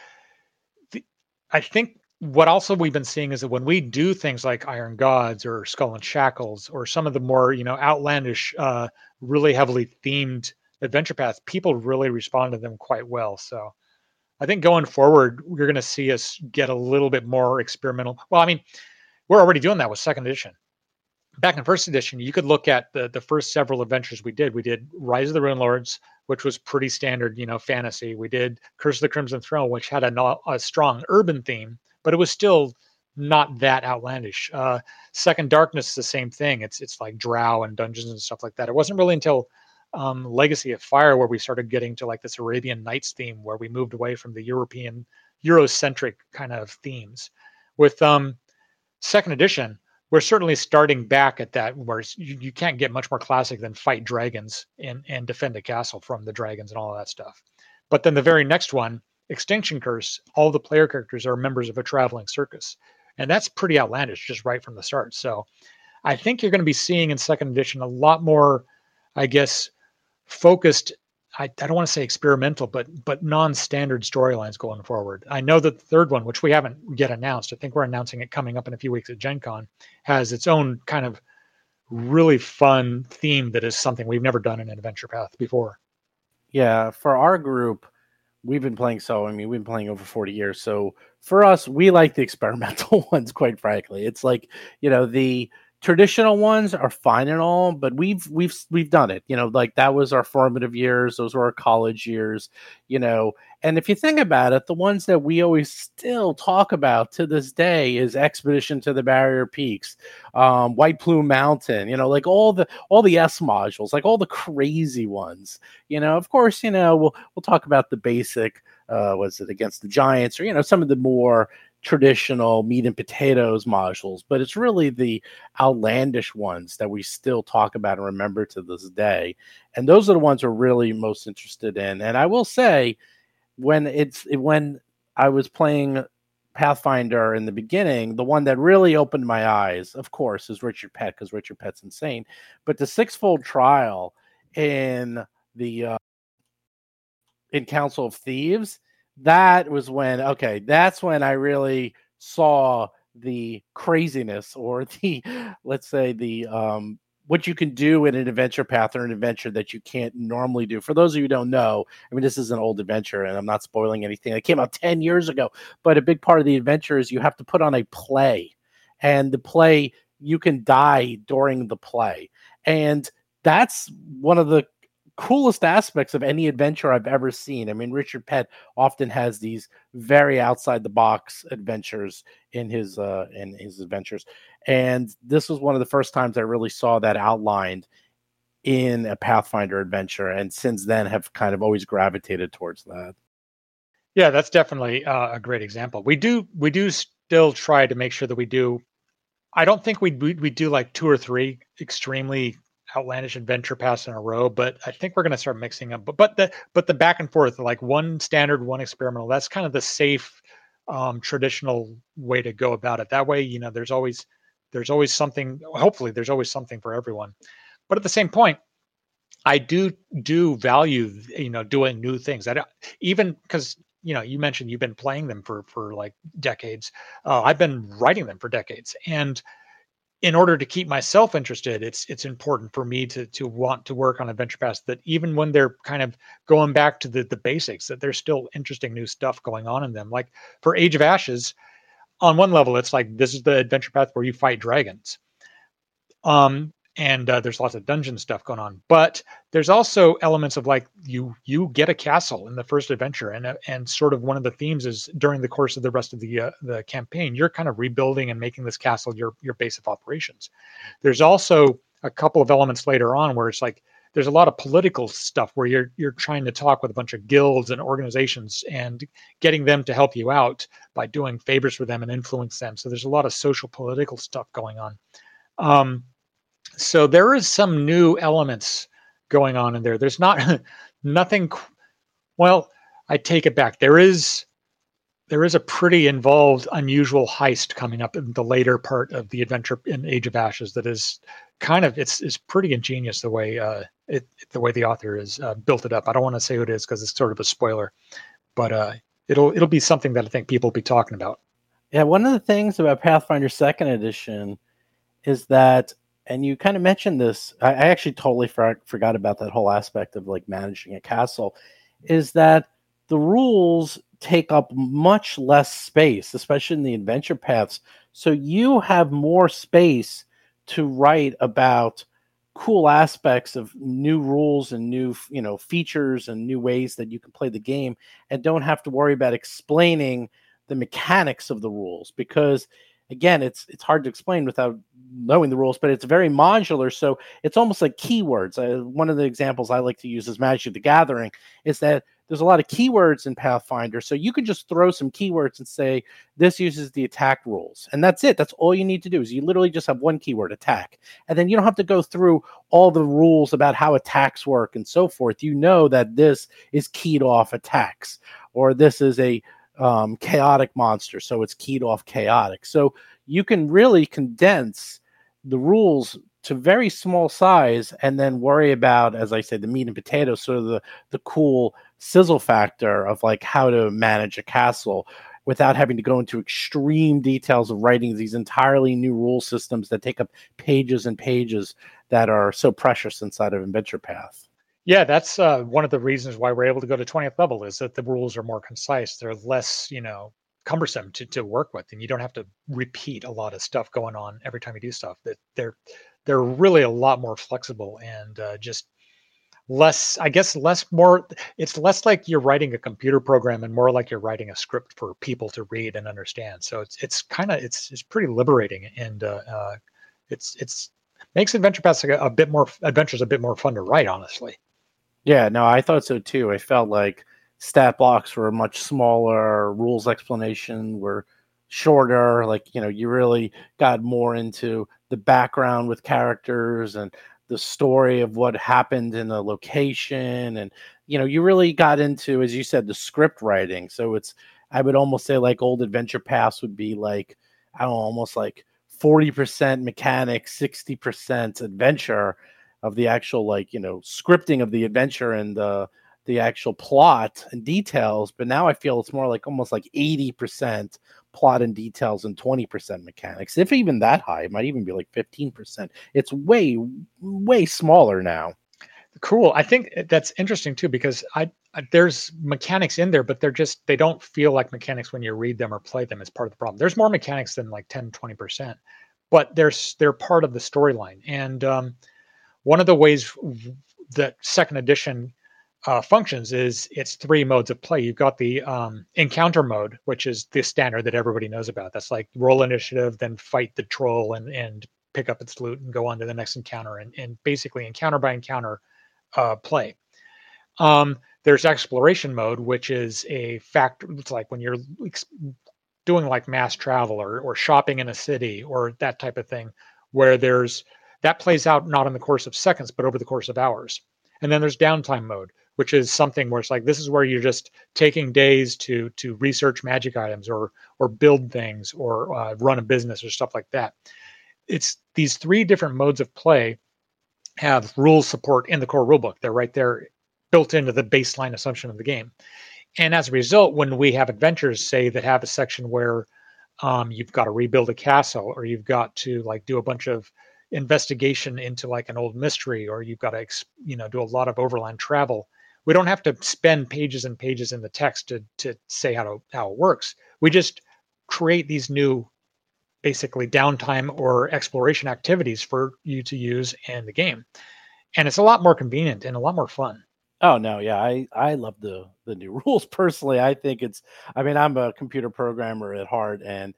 the, I think what also we've been seeing is that when we do things like Iron Gods or Skull and Shackles or some of the more you know outlandish, uh, really heavily themed adventure paths, people really respond to them quite well. So I think going forward, you're going to see us get a little bit more experimental. Well, I mean, we're already doing that with second edition. Back in first edition, you could look at the the first several adventures we did. We did Rise of the Runelords, which was pretty standard, you know, fantasy. We did Curse of the Crimson Throne, which had a, a strong urban theme, but it was still not that outlandish. Uh, Second Darkness is the same thing. It's it's like Drow and dungeons and stuff like that. It wasn't really until um, Legacy of Fire where we started getting to like this Arabian Nights theme, where we moved away from the European Eurocentric kind of themes. With um, second edition, we're certainly starting back at that where you, you can't get much more classic than fight dragons and and defend a castle from the dragons and all that stuff. But then the very next one, Extinction Curse, all the player characters are members of a traveling circus. And that's pretty outlandish just right from the start. So I think you're going to be seeing in second edition a lot more, I guess, focused I, I don't want to say experimental, but but non-standard storylines going forward. I know that the third one, which we haven't yet announced, I think we're announcing it coming up in a few weeks at Gen Con, has its own kind of really fun theme that is something we've never done in an adventure path before. Yeah, for our group, we've been playing so I mean, we've been playing over 40 years. So for us, we like the experimental ones, quite frankly. It's like, you know, the traditional ones are fine and all but we've we've we've done it you know like that was our formative years those were our college years you know and if you think about it the ones that we always still talk about to this day is expedition to the barrier peaks um, white plume mountain you know like all the all the s modules like all the crazy ones you know of course you know we'll we'll talk about the basic uh was it against the giants or you know some of the more traditional meat and potatoes modules, but it's really the outlandish ones that we still talk about and remember to this day. And those are the ones we're really most interested in. And I will say, when it's when I was playing Pathfinder in the beginning, the one that really opened my eyes, of course, is Richard Pett because Richard Pett's insane. But the sixfold trial in the uh, in Council of Thieves, that was when okay, that's when I really saw the craziness or the let's say the um what you can do in an adventure path or an adventure that you can't normally do. For those of you who don't know, I mean, this is an old adventure and I'm not spoiling anything. It came out 10 years ago, but a big part of the adventure is you have to put on a play. And the play, you can die during the play. And that's one of the coolest aspects of any adventure I've ever seen. I mean, Richard Pett often has these very outside the box adventures in his uh, in his adventures, and this was one of the first times I really saw that outlined in a Pathfinder adventure, and since then have kind of always gravitated towards that. Yeah, that's definitely uh, a great example. We do we do still try to make sure that we do. I don't think we we, we do like two or three extremely outlandish adventure paths in a row, but I think we're going to start mixing them. But but the but the back and forth, like one standard, one experimental. That's kind of the safe, um, traditional way to go about it. That way, you know, there's always there's always something. Hopefully, there's always something for everyone. But at the same point, I do do value you know doing new things. I don't even because you know you mentioned you've been playing them for for like decades. Uh, I've been writing them for decades, and in order to keep myself interested, it's it's important for me to to want to work on adventure paths that even when they're kind of going back to the the basics, that there's still interesting new stuff going on in them. Like for Age of Ashes, on one level, it's like this is the adventure path where you fight dragons. Um, and uh, there's lots of dungeon stuff going on but there's also elements of like you you get a castle in the first adventure and uh, and sort of one of the themes is during the course of the rest of the uh, the campaign you're kind of rebuilding and making this castle your your base of operations. There's also a couple of elements later on where it's like there's a lot of political stuff where you're you're trying to talk with a bunch of guilds and organizations and getting them to help you out by doing favors for them and influence them. So there's a lot of social political stuff going on. Um, so there is some new elements going on in there. There's not nothing. Well, I take it back. There is there is a pretty involved, unusual heist coming up in the later part of the adventure in Age of Ashes. That is kind of it's it's pretty ingenious the way uh, it the way the author has uh, built it up. I don't want to say who it is because it's sort of a spoiler, but uh, it'll it'll be something that I think people will be talking about. Yeah, one of the things about Pathfinder Second Edition is that and you kind of mentioned this. I, I actually totally for, forgot about that whole aspect of like managing a castle. Is that the rules take up much less space, especially in the adventure paths. So you have more space to write about cool aspects of new rules and new you know features and new ways that you can play the game and don't have to worry about explaining the mechanics of the rules because again, it's it's hard to explain without knowing the rules, but it's very modular. So it's almost like keywords. Uh, one of the examples I like to use is Magic the Gathering is that there's a lot of keywords in Pathfinder. So you can just throw some keywords and say, this uses the attack rules. And that's it. That's all you need to do is you literally just have one keyword, attack. And then you don't have to go through all the rules about how attacks work and so forth. You know that this is keyed off attacks or this is a um, chaotic monster, so it's keyed off chaotic. So you can really condense the rules to very small size and then worry about, as I said, the meat and potatoes, sort of the, the cool sizzle factor of like how to manage a castle without having to go into extreme details of writing these entirely new rule systems that take up pages and pages that are so precious inside of Adventure Path. Yeah, that's uh, one of the reasons why we're able to go to 20th level is that the rules are more concise. They're less, you know, cumbersome to, to work with, and you don't have to repeat a lot of stuff going on every time you do stuff. That they're they're really a lot more flexible and uh, just less, I guess, less more. It's less like you're writing a computer program and more like you're writing a script for people to read and understand. So it's it's kind of it's it's pretty liberating and uh, uh, it's it's makes adventure paths a, a bit more adventures a bit more fun to write. Honestly. Yeah, no, I thought so too. I felt like stat blocks were much smaller, rules explanation were shorter. Like, you know, you really got more into the background with characters and the story of what happened in the location. And, you know, you really got into, as you said, the script writing. So it's, I would almost say like old Adventure Paths would be like I don't know, almost like 40% mechanics, 60% adventure of the actual like, you know, scripting of the adventure and the the actual plot and details, but now I feel it's more like almost like 80% plot and details and 20% mechanics. If even that high, it might even be like 15%. It's way way smaller now. Cool. I think that's interesting too because I, I, there's mechanics in there, but they're just they don't feel like mechanics when you read them or play them. It's part of the problem. There's more mechanics than like 10, 20 percent, but they're they're part of the storyline. And um, one of the ways that second edition uh, functions is it's three modes of play. You've got the um, encounter mode, which is the standard that everybody knows about. That's like roll initiative, then fight the troll and and pick up its loot and go on to the next encounter. And, and basically encounter by encounter uh, play. Um, there's exploration mode, which is a factor. It's like when you're doing like mass travel or, or shopping in a city or that type of thing, where there's that plays out not in the course of seconds, but over the course of hours. And then there's downtime mode, which is something where it's like this is where you're just taking days to to research magic items or or build things or uh, run a business or stuff like that. It's these three different modes of play have rules support in the core rulebook. They're right there built into the baseline assumption of the game. And as a result, when we have adventures, say that have a section where um, you've got to rebuild a castle, or you've got to like do a bunch of investigation into like an old mystery, or you've got to you know do a lot of overland travel, we don't have to spend pages and pages in the text to to say how to how it works. We just create these new basically downtime or exploration activities for you to use in the game. And it's a lot more convenient and a lot more fun. Oh no, yeah, I I love the the new rules personally. I think it's I mean, I'm a computer programmer at heart and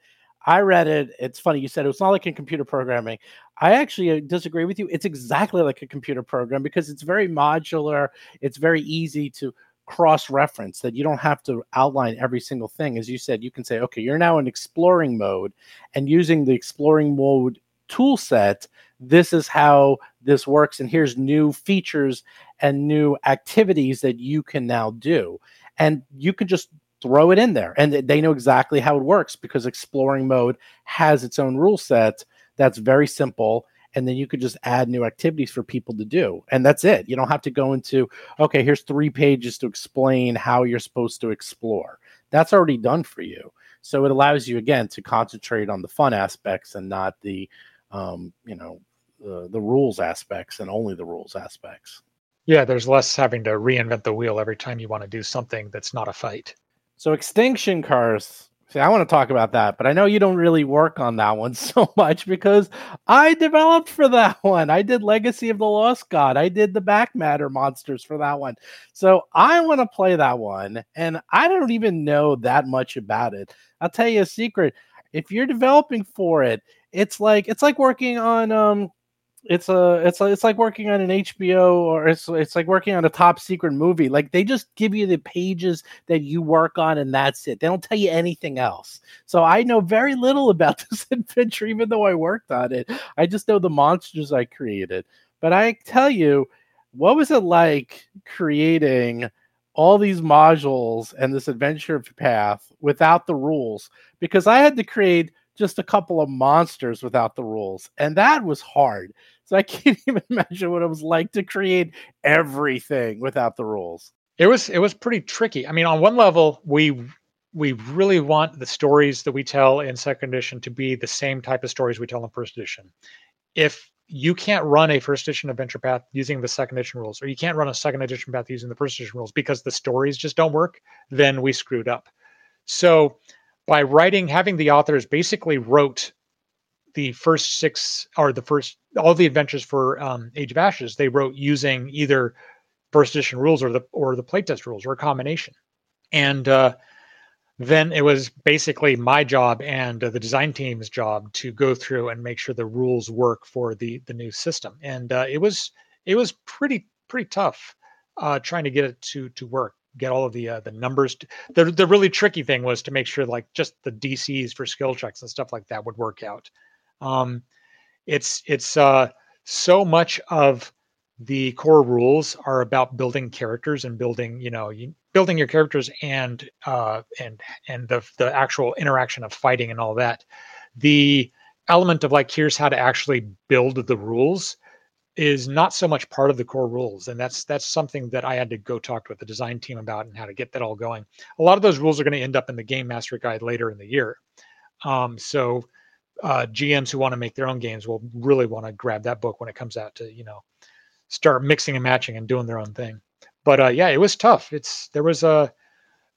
I read it. It's funny you said it's not like in computer programming. I actually uh, disagree with you. It's exactly like a computer program because it's very modular. It's very easy to cross reference that you don't have to outline every single thing. As you said, you can say, okay, you're now in exploring mode and using the exploring mode tool set. This is how this works. And here's new features and new activities that you can now do. And you can just throw it in there. And they know exactly how it works because exploring mode has its own rule set that's very simple. And then you could just add new activities for people to do. And that's it. You don't have to go into okay here's three pages to explain how you're supposed to explore. That's already done for you. So it allows you again to concentrate on the fun aspects and not the um, you know the, the rules aspects and only the rules aspects. Yeah there's less having to reinvent the wheel every time you want to do something that's not a fight so Extinction Curse See, I want to talk about that, but I know you don't really work on that one so much because I developed for that one. I did Legacy of the Lost God. I did the back matter monsters for that one. So I want to play that one, and I don't even know that much about it. I'll tell you a secret. If you're developing for it, it's like it's like working on um it's a it's like it's like working on an HBO or it's it's like working on a top secret movie. Like they just give you the pages that you work on and that's it. They don't tell you anything else. So I know very little about this adventure, even though I worked on it. I just know the monsters I created. But I tell you, what was it like creating all these modules and this adventure path without the rules? Because I had to create just a couple of monsters without the rules. And that was hard. So I can't even imagine what it was like to create everything without the rules. It was it was pretty tricky. I mean, on one level, we we really want the stories that we tell in second edition to be the same type of stories we tell in first edition. If you can't run a first edition adventure path using the second edition rules, or you can't run a second edition path using the first edition rules because the stories just don't work, then we screwed up. So by writing, having the authors basically wrote the first six or the first all the adventures for um, Age of Ashes. They wrote using either first edition rules or the or the playtest rules or a combination. And uh, then it was basically my job and uh, the design team's job to go through and make sure the rules work for the the new system. And uh, it was it was pretty pretty tough uh, trying to get it to to work get all of the uh, the numbers. The the really tricky thing was to make sure like just the DCs for skill checks and stuff like that would work out. Um, it's it's uh, so much of the core rules are about building characters and building you know building your characters and uh, and and the the actual interaction of fighting and all that, the element of like here's how to actually build the rules is not so much part of the core rules and that's that's something that i had to go talk with the design team about and how to get that all going. A lot of those rules are going to end up in the game master guide later in the year. Um, so uh, gms who want to make their own games will really want to grab that book when it comes out to you know start mixing and matching and doing their own thing. But uh, yeah it was tough. It's there was a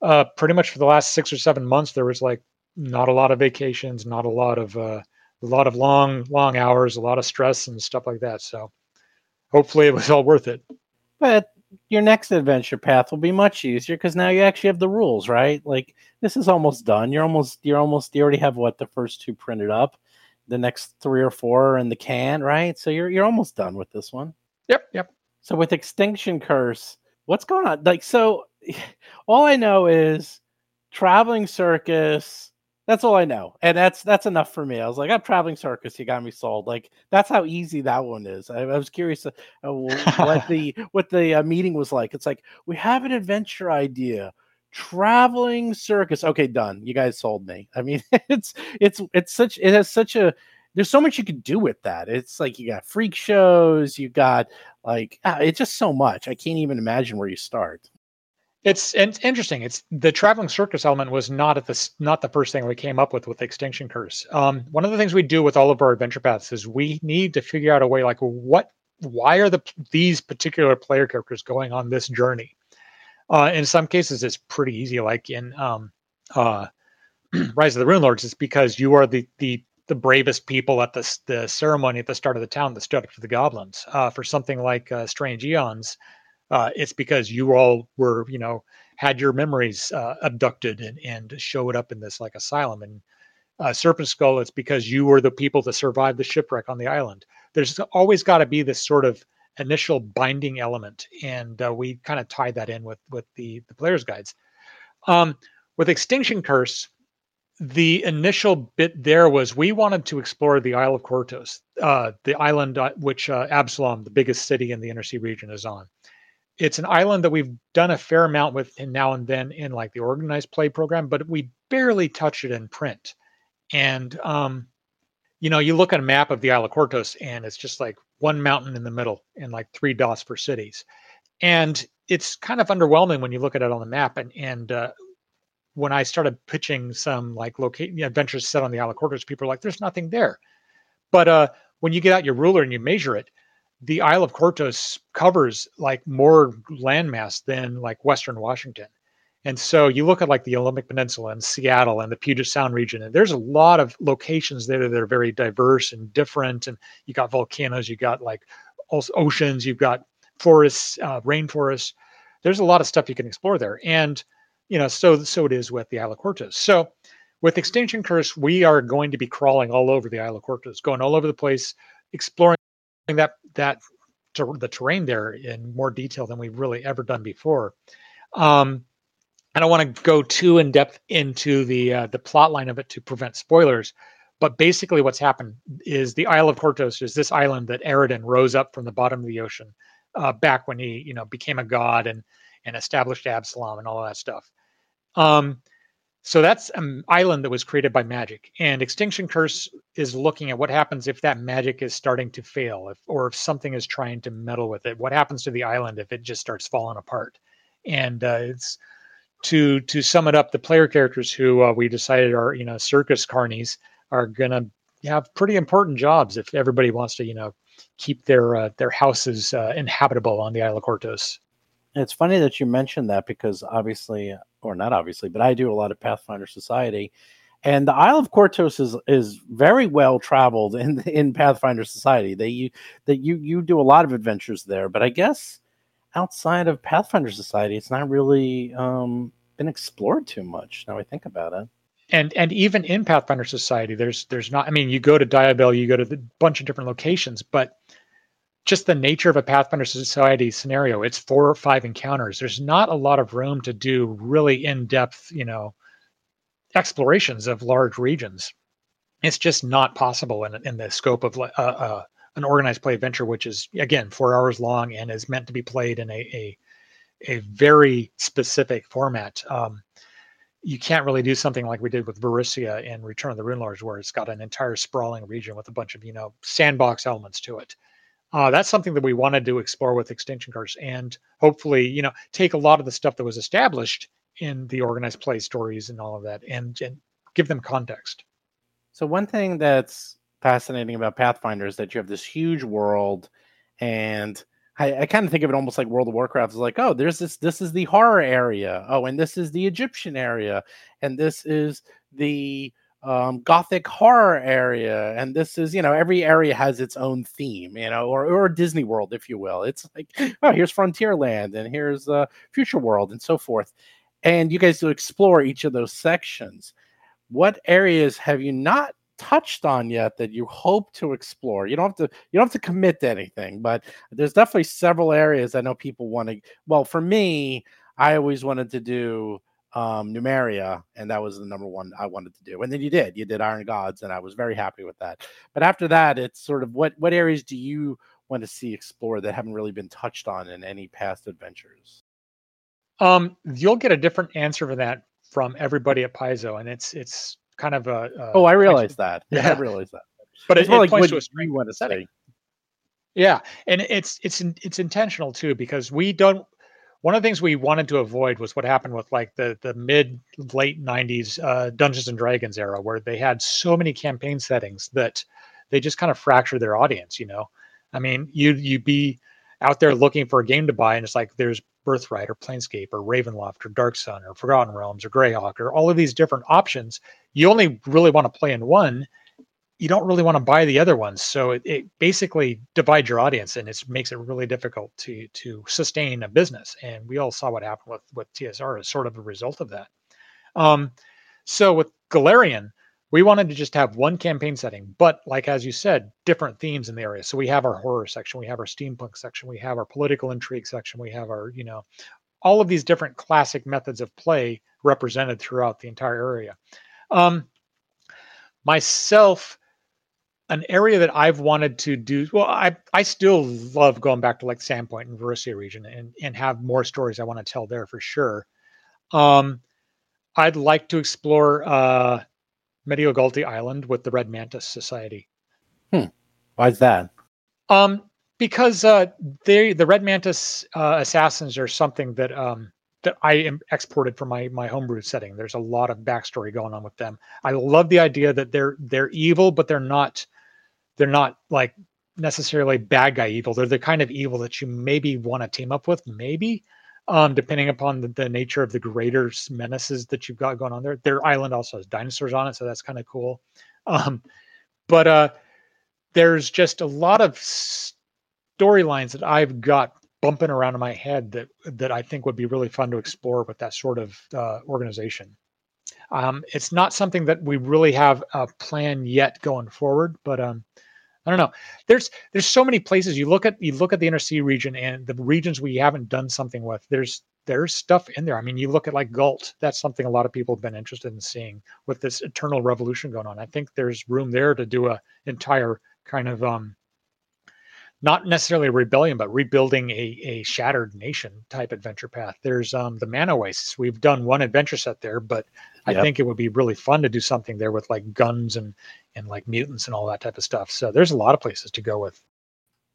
uh, pretty much for the last six or seven months there was like not a lot of vacations not a lot of uh, a lot of long long hours a lot of stress and stuff like that. So hopefully it was all worth it. But your next adventure path will be much easier because now you actually have the rules, right? Like this is almost done. You're almost you're almost you already have what the first two printed up. The next three or four are in the can, right? So you're you're almost done with this one. Yep, yep. So with Extinction Curse, what's going on? Like so all I know is traveling circus that's all I know, and that's that's enough for me. I was like, I'm traveling circus. You got me sold. Like that's how easy that one is. I, I was curious uh, what the what the uh, meeting was like. It's like we have an adventure idea, traveling circus. Okay, done. You guys sold me. I mean, it's it's it's such it has such a there's so much you could do with that. It's like you got freak shows, you got like ah, it's just so much. I can't even imagine where you start. It's, it's interesting. It's the traveling circus element was not at the not the first thing we came up with with Extinction Curse. Um, one of the things we do with all of our adventure paths is we need to figure out a way like what why are the these particular player characters going on this journey? Uh, in some cases, it's pretty easy. Like in um, uh, Rise of the Runelords, it's because you are the the the bravest people at the the ceremony at the start of the town that stood up to the goblins. Uh, for something like uh, Strange Eons, uh, it's because you all were, you know, had your memories uh, abducted and, and showed up in this like asylum. And uh, Serpent Skull, it's because you were the people that survived the shipwreck on the island. There's always got to be this sort of initial binding element, and uh, we kind of tie that in with with the the player's guides. Um, with Extinction Curse, the initial bit there was we wanted to explore the Isle of Kortos, uh, the island uh, which uh, Absalom, the biggest city in the Inner Sea region, is on it's an island that we've done a fair amount with now and then in like the organized play program, but we barely touch it in print. And um, you know, you look at a map of the Isle of Kortos, and it's just like one mountain in the middle and like three dots for cities. And it's kind of underwhelming when you look at it on the map. And and uh, when I started pitching some like locate adventures set on the Isle of Kortos, people are like, "There's nothing there." But uh, when you get out your ruler and you measure it, the Isle of Kortos covers like more landmass than like Western Washington. And so you look at like the Olympic Peninsula and Seattle and the Puget Sound region, and there's a lot of locations there that are very diverse and different. And you got volcanoes, you got like oceans, you've got forests, uh, rainforests. There's a lot of stuff you can explore there. And you know, so so it is with the Isle of Kortos. So with Extinction Curse, we are going to be crawling all over the Isle of Kortos, going all over the place, exploring that that to the terrain there in more detail than we've really ever done before. Um, I don't want to go too in depth into the uh, the plot line of it to prevent spoilers, but basically what's happened is the Isle of Kortos is this island that Aroden rose up from the bottom of the ocean uh, back when he you know became a god and and established Absalom and all that stuff. Um, so that's an island that was created by magic. And Extinction Curse is looking at what happens if that magic is starting to fail, if, or if something is trying to meddle with it. What happens to the island if it just starts falling apart? And uh, it's to to sum it up, the player characters who uh, we decided are you know circus carnies are gonna have pretty important jobs if everybody wants to you know keep their uh, their houses uh, inhabitable on the Isle of Kortos. It's funny that you mentioned that because obviously or not obviously, but I do a lot of Pathfinder Society, and the Isle of Kortos is is very well traveled in in Pathfinder Society. They you that you you do a lot of adventures there, but I guess outside of Pathfinder Society, it's not really um, been explored too much. Now I think about it. And and even in Pathfinder Society, there's there's not. I mean, you go to Diobel, you go to a bunch of different locations, but just the nature of a Pathfinder Society scenario, it's four or five encounters. There's not a lot of room to do really in-depth, you know, explorations of large regions. It's just not possible in, in the scope of uh, uh, an organized play adventure, which is again four hours long and is meant to be played in a, a a very specific format. Um, you can't really do something like we did with Varisia in Return of the Runelords, where it's got an entire sprawling region with a bunch of you know sandbox elements to it. Uh, that's something that we wanted to explore with Extinction Curse, and hopefully, you know, take a lot of the stuff that was established in the organized play stories and all of that, and, and give them context. So one thing that's fascinating about Pathfinder is that you have this huge world, and I, I kind of think of it almost like World of Warcraft. is like, oh, there's this. This is the horror area. Oh, and this is the Egyptian area, and this is the um, gothic horror area and this is you know every area has its own theme you know or, or disney world if you will. It's like oh here's frontierland and here's uh, future world and so forth. And you guys do explore each of those sections. What areas have you not touched on yet that you hope to explore? You don't have to you don't have to commit to anything but there's definitely several areas i know people want to well for me i always wanted to do um, Numeria, and that was the number one I wanted to do. And then you did, you did Iron Gods, and I was very happy with that. But after that, it's sort of what what areas do you want to see explored that haven't really been touched on in any past adventures? Um, you'll get a different answer for that from everybody at Paizo, and it's it's kind of a, a oh, I realize that. Yeah, I realize that. But it's it, more it like what to you want to say. Yeah, and it's it's it's intentional too because we don't one of the things we wanted to avoid was what happened with like the the mid late 90s uh, dungeons and dragons era where they had so many campaign settings that they just kind of fractured their audience you know? I mean you you be out there looking for a game to buy and it's like there's birthright or planescape or ravenloft or dark sun or forgotten realms or greyhawk or all of these different options. You only really want to play in one you don't really want to buy the other ones. So it, it basically divides your audience and it makes it really difficult to to sustain a business. And we all saw what happened with with TSR as sort of a result of that. Um, so with Golarion, we wanted to just have one campaign setting, but like as you said, different themes in the area. So we have our horror section, we have our steampunk section, we have our political intrigue section, we have our, you know, all of these different classic methods of play represented throughout the entire area. Um, myself, an area that I've wanted to do well, I I still love going back to like Sandpoint and Varisia region and and have more stories I want to tell there for sure. Um, I'd like to explore uh, Mediogalti Island with the Red Mantis Society. Hmm. Why's that? Um, because uh, they the Red Mantis uh, assassins are something that um that I am exported from my my homebrew setting. There's a lot of backstory going on with them. I love the idea that they're they're evil, but they're not they're not like necessarily bad guy evil. They're the kind of evil that you maybe want to team up with, maybe, um, depending upon the, the, nature of the greater menaces that you've got going on there. Their island also has dinosaurs on it, so that's kind of cool. Um, but uh, there's just a lot of storylines that I've got bumping around in my head that that I think would be really fun to explore with that sort of uh, organization. Um, it's not something that we really have a plan yet going forward, but um, I don't know. There's there's so many places you look at you look at the inner sea region and the regions we haven't done something with. There's there's stuff in there. I mean, you look at like Galt. That's something a lot of people have been interested in seeing with this eternal revolution going on. I think there's room there to do a entire kind of um, not necessarily a rebellion, but rebuilding a, a shattered nation type adventure path. There's um, the Mana Wastes. We've done one adventure set there, but I yep. think it would be really fun to do something there with like guns and and like mutants and all that type of stuff. So there's a lot of places to go with.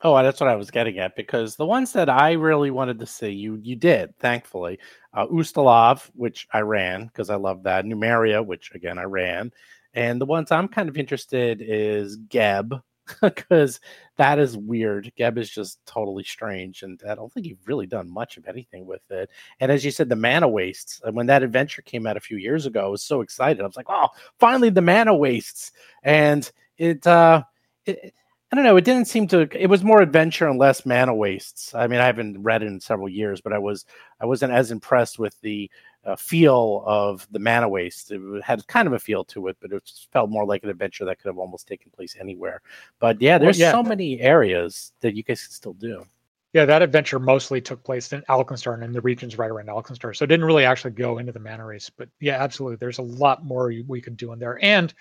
Oh, that's what I was getting at because the ones that I really wanted to see, you you did, thankfully. Uh, Ustalav, which I ran because I love that. Numeria, which again I ran, and the ones I'm kind of interested is Geb, because that is weird. Geb is just totally strange, and I don't think you've really done much of anything with it. And as you said, the mana wastes. When that adventure came out a few years ago, I was so excited. I was like, "Oh, finally the mana wastes!" And it, uh, it, I don't know. It didn't seem to. It was more adventure and less mana wastes. I mean, I haven't read it in several years, but I was I wasn't as impressed with the uh, feel of the mana waste. It had kind of a feel to it, but it felt more like an adventure that could have almost taken place anywhere. But yeah, there's well, yeah. so many areas that you guys can still do. Yeah, that adventure mostly took place in Alkenstar and in the regions right around Alkenstar. So it didn't really actually go into the mana race. But yeah, absolutely. There's a lot more we could do in there. And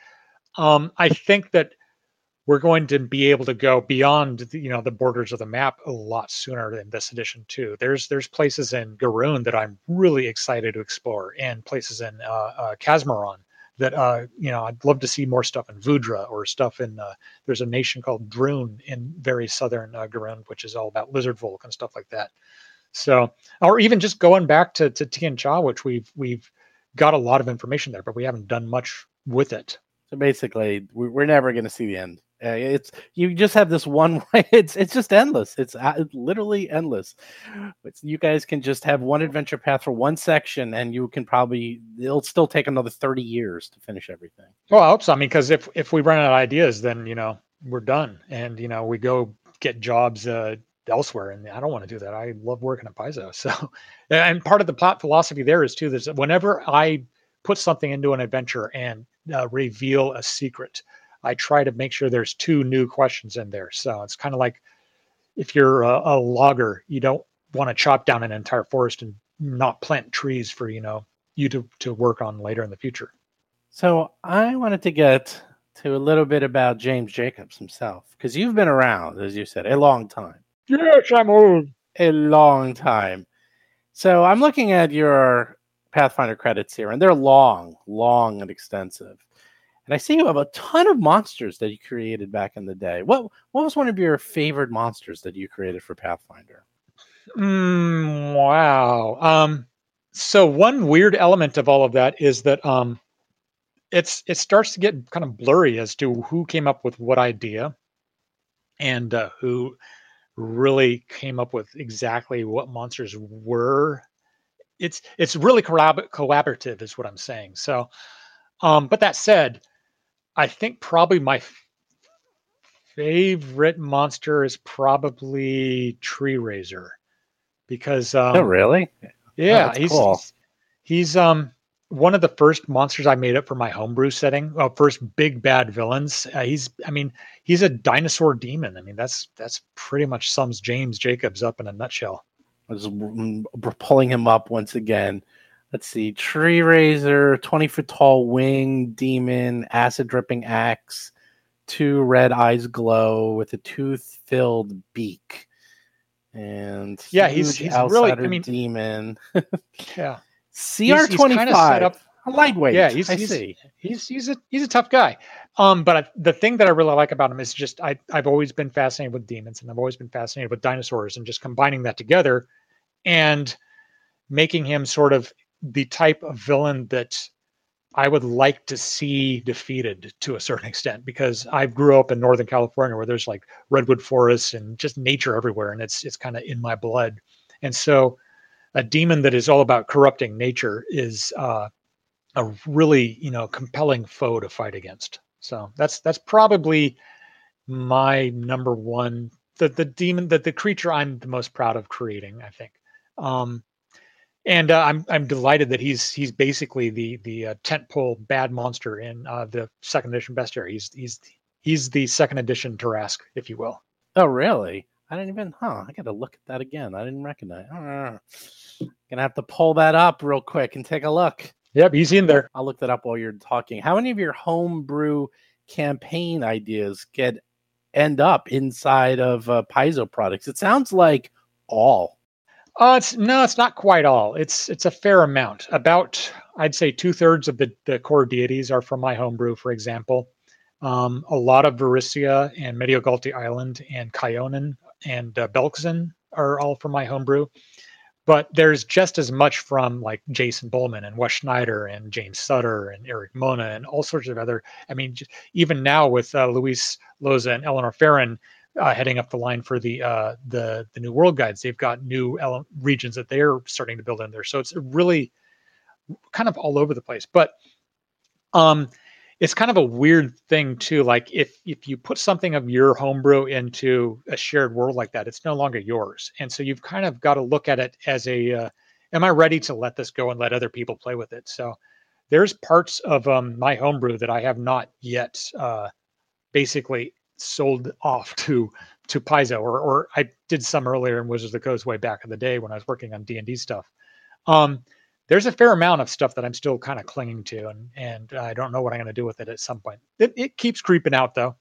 um, I think that we're going to be able to go beyond the, you know the borders of the map a lot sooner in this edition too. There's there's places in Garund that I'm really excited to explore, and places in uh, uh, that uh, you know I'd love to see more stuff in Vudra or stuff in uh, there's a nation called Droon in very southern uh, Garund, which is all about lizard folk and stuff like that. So, or even just going back to to Tian Xia, which we've we've got a lot of information there, but we haven't done much with it. So basically, we're never going to see the end. Uh, it's you just have this one way. It's it's just endless. It's, uh, literally endless. It's, you guys can just have one adventure path for one section, and you can probably it'll still take another thirty years to finish everything. Well, I hope so. I mean, because if if we run out of ideas, then you know we're done, and you know we go get jobs uh, elsewhere, and I don't want to do that. I love working at Paizo. So, and part of the plot philosophy there is too. That whenever I put something into an adventure and uh, reveal a secret I try to make sure there's two new questions in there. So it's kind of like if you're a, a logger, you don't want to chop down an entire forest and not plant trees for you know you to to work on later in the future. So I wanted to get to a little bit about James Jacobs himself because you've been around, as you said, a long time. Yes, I'm old. A long time. So I'm looking at your Pathfinder credits here, and they're long, long and extensive. And I see you have a ton of monsters that you created back in the day. What what was one of your favorite monsters that you created for Pathfinder? Mm, wow. Um, so one weird element of all of that is that um, it's it starts to get kind of blurry as to who came up with what idea and uh, who really came up with exactly what monsters were. It's it's really collab- collaborative, is what I'm saying. So, um, but that said, I think probably my favorite monster is probably Treerazor because um, oh really yeah oh, he's, cool. he's, he's um one of the first monsters I made up for my homebrew setting. Well, first big bad villains. Uh, he's, I mean, he's a dinosaur demon. I mean, that's that's pretty much sums James Jacobs up in a nutshell. I was pulling him up once again let's see treerazor 20 foot tall wing demon acid dripping axe two red eyes glow with a tooth filled beak and yeah he's, he's really i mean demon. Yeah. Cr25 lightweight yeah he's, I he's, see. he's he's a he's a tough guy. Um but I, the thing that i really like about him is just i i've always been fascinated with demons and i've always been fascinated with dinosaurs and just combining that together and making him sort of the type of villain that I would like to see defeated to a certain extent because I grew up in Northern California where there's like redwood forests and just nature everywhere, and it's it's kind of in my blood. And so, a demon that is all about corrupting nature is uh, a really you know compelling foe to fight against. So that's that's probably my number one the the demon that the creature I'm the most proud of creating. I think. Um, and uh, I'm I'm delighted that he's he's basically the the uh, tentpole bad monster in uh, the second edition bestiary. He's he's he's the second edition Tarrasque, if you will. Oh, really? I didn't even. Huh? I got to look at that again. I didn't recognize. Uh, gonna have to pull that up real quick and take a look. Yep, he's in there. I'll look that up while you're talking. How many of your homebrew campaign ideas get end up inside of uh, Paizo products? It sounds like all. Uh, it's no, it's not quite all. It's it's a fair amount. About I'd say two thirds of the the core deities are from my homebrew, for example. Um, a lot of Varisia and Mediogalti Island and Kyonin and uh, are all from my homebrew. But there's just as much from like Jason Bulmahn and Wes Schneider and James Sutter and Erik Mona and all sorts of other. I mean, even now with uh, Luis Loza and Eleanor Ferron, uh, heading up the line for the uh, the the new world guides. They've got new ele- regions that they're starting to build in there. So it's really kind of all over the place. But um, it's kind of a weird thing too. Like if if you put something of your homebrew into a shared world like that, it's no longer yours, and so you've kind of got to look at it as a uh, am I ready to let this go and let other people play with it? So there's parts of um, my homebrew that I have not yet uh, basically sold off to to Paizo, or or I did some earlier in Wizards of the Coast way back in the day when I was working on D and D stuff. Um, there's a fair amount of stuff that I'm still kind of clinging to, and and I don't know what I'm going to do with it at some point. It, it keeps creeping out though.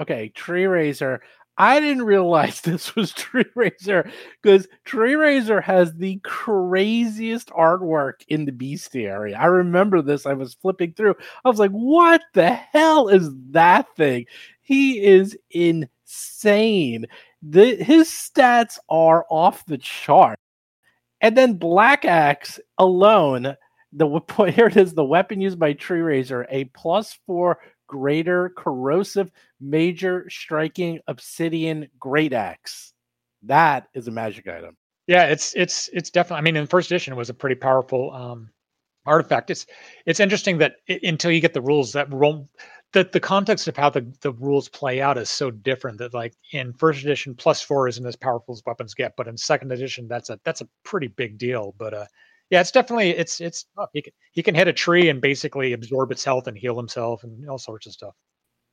okay, Treerazor. I didn't realize this was Tree Razor because Treerazor has the craziest artwork in the bestiary. I remember this. I was flipping through. I was like, what the hell is that thing? He is insane. The, his stats are off the chart. And then Black Axe alone, the here it is, the weapon used by Treerazor, a plus four greater corrosive major striking obsidian great axe. That is a magic item. Yeah, it's it's it's definitely. I mean, in the first edition, it was a pretty powerful um, artifact. It's it's interesting that it, until you get the rules, that role, that the context of how the, the rules play out is so different. That like in first edition, plus four isn't as powerful as weapons get, but in second edition, that's a that's a pretty big deal. But uh, yeah, it's definitely it's it's tough. He can he can hit a tree and basically absorb its health and heal himself and all sorts of stuff.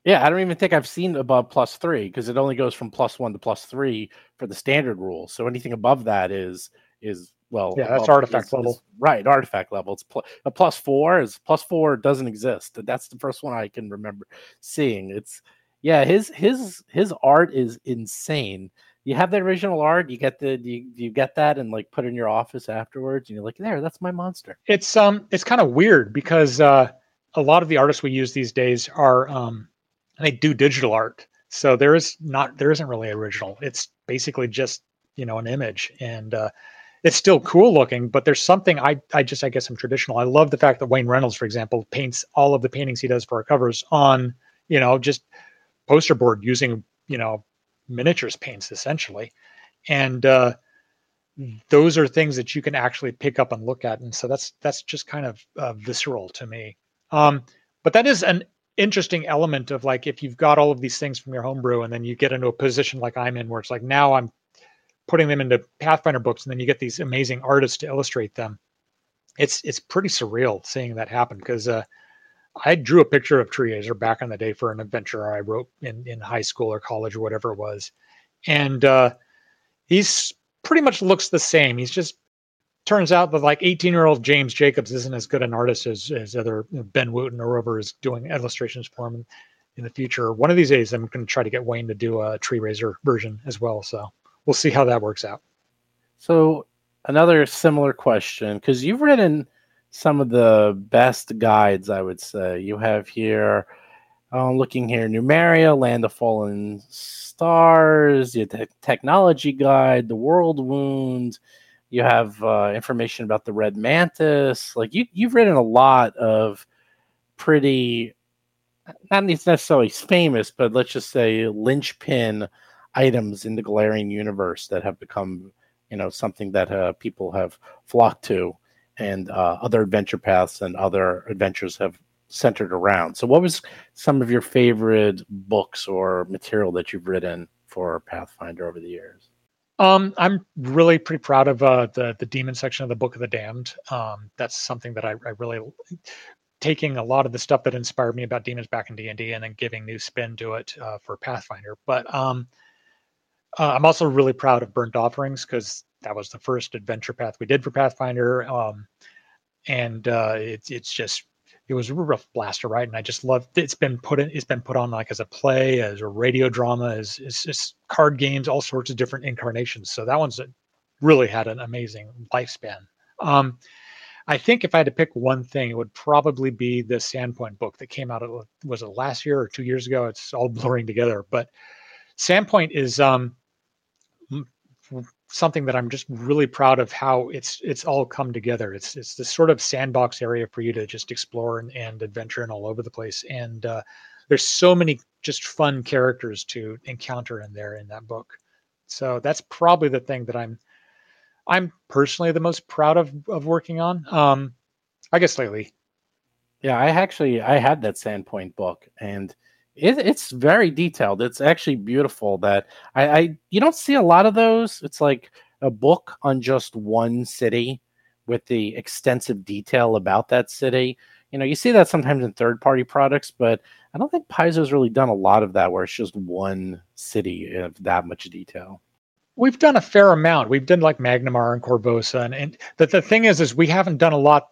Yeah, I don't even think I've seen above plus three because it only goes from plus one to plus three for the standard rule. So anything above that is is well, yeah, that's artifact is, level, is, right? Artifact level. It's pl- a plus four is plus four doesn't exist. That's the first one I can remember seeing. It's yeah, his his his art is insane you have the original art you get the you, you get that and like put in your office afterwards and you're like there that's my monster. It's um it's kind of weird because uh a lot of the artists we use these days are um they do digital art. So there is not there isn't really original. It's basically just you know an image. And uh it's still cool looking but there's something i i just i guess i'm traditional. I love the fact that wayne reynolds for example paints all of the paintings he does for our covers on you know just poster board using you know miniatures paints essentially, and uh, those are things that you can actually pick up and look at, and so that's that's just kind of uh, visceral to me. Um, but that is an interesting element of like if you've got all of these things from your homebrew, and then you get into a position like I'm in, where it's like now I'm putting them into Pathfinder books, and then you get these amazing artists to illustrate them. It's it's pretty surreal seeing that happen because uh, I drew a picture of Treerazor back in the day for an adventure I wrote in, in high school or college or whatever it was. And uh, he's pretty much looks the same. He's just turns out that like 18 year old James Jacobs isn't as good an artist as, as other Ben Wootten or whoever is doing illustrations for him in, in the future. One of these days, I'm going to try to get Wayne to do a Treerazor version as well. So we'll see how that works out. So another similar question because you've written some of the best guides, I would say. You have here, uh, looking here, Numeria, Land of Fallen Stars, the te- Technology Guide, the Worldwound. You have uh, information about the Red Mantis. Like you, you've written a lot of pretty, not necessarily famous, but let's just say linchpin items in the Golarion universe that have become, you know, something that uh, people have flocked to and uh, other adventure paths and other adventures have centered around. So, what was some of your favorite books or material that you've written for Pathfinder over the years? Um, I'm really pretty proud of uh, the the demon section of the Book of the Damned. Um, that's something that I, I, really taking a lot of the stuff that inspired me about demons back in D and D, and then giving new spin to it uh, for Pathfinder. But um, uh, I'm also really proud of Burnt Offerings because that was the first adventure path we did for Pathfinder. Um, and uh, it's it's just it was a rough blaster, right? and I just love it's been put in, it's been put on like as a play, as a radio drama, as, as, as card games, all sorts of different incarnations. So that one's really had an amazing lifespan. Um, I think if I had to pick one thing, it would probably be the Sandpoint book that came out. It Was it last year or two years ago? It's all blurring together, but Sandpoint is um, something that I'm just really proud of how it's it's all come together. It's it's this sort of sandbox area for you to just explore and, and adventure and all over the place. And uh, there's so many just fun characters to encounter in there in that book. So that's probably the thing that I'm I'm personally the most proud of of working on. Um, I guess lately. Yeah, I actually I had that Sandpoint book and it, it's very detailed. It's actually beautiful. That I, I you don't see a lot of those. It's like a book on just one city with the extensive detail about that city. You know, you see that sometimes in third party products, but I don't think Paizo's really done a lot of that where it's just one city of that much detail. We've done a fair amount. We've done like Magnimar and Korvosa, and, and the, the thing is, is we haven't done a lot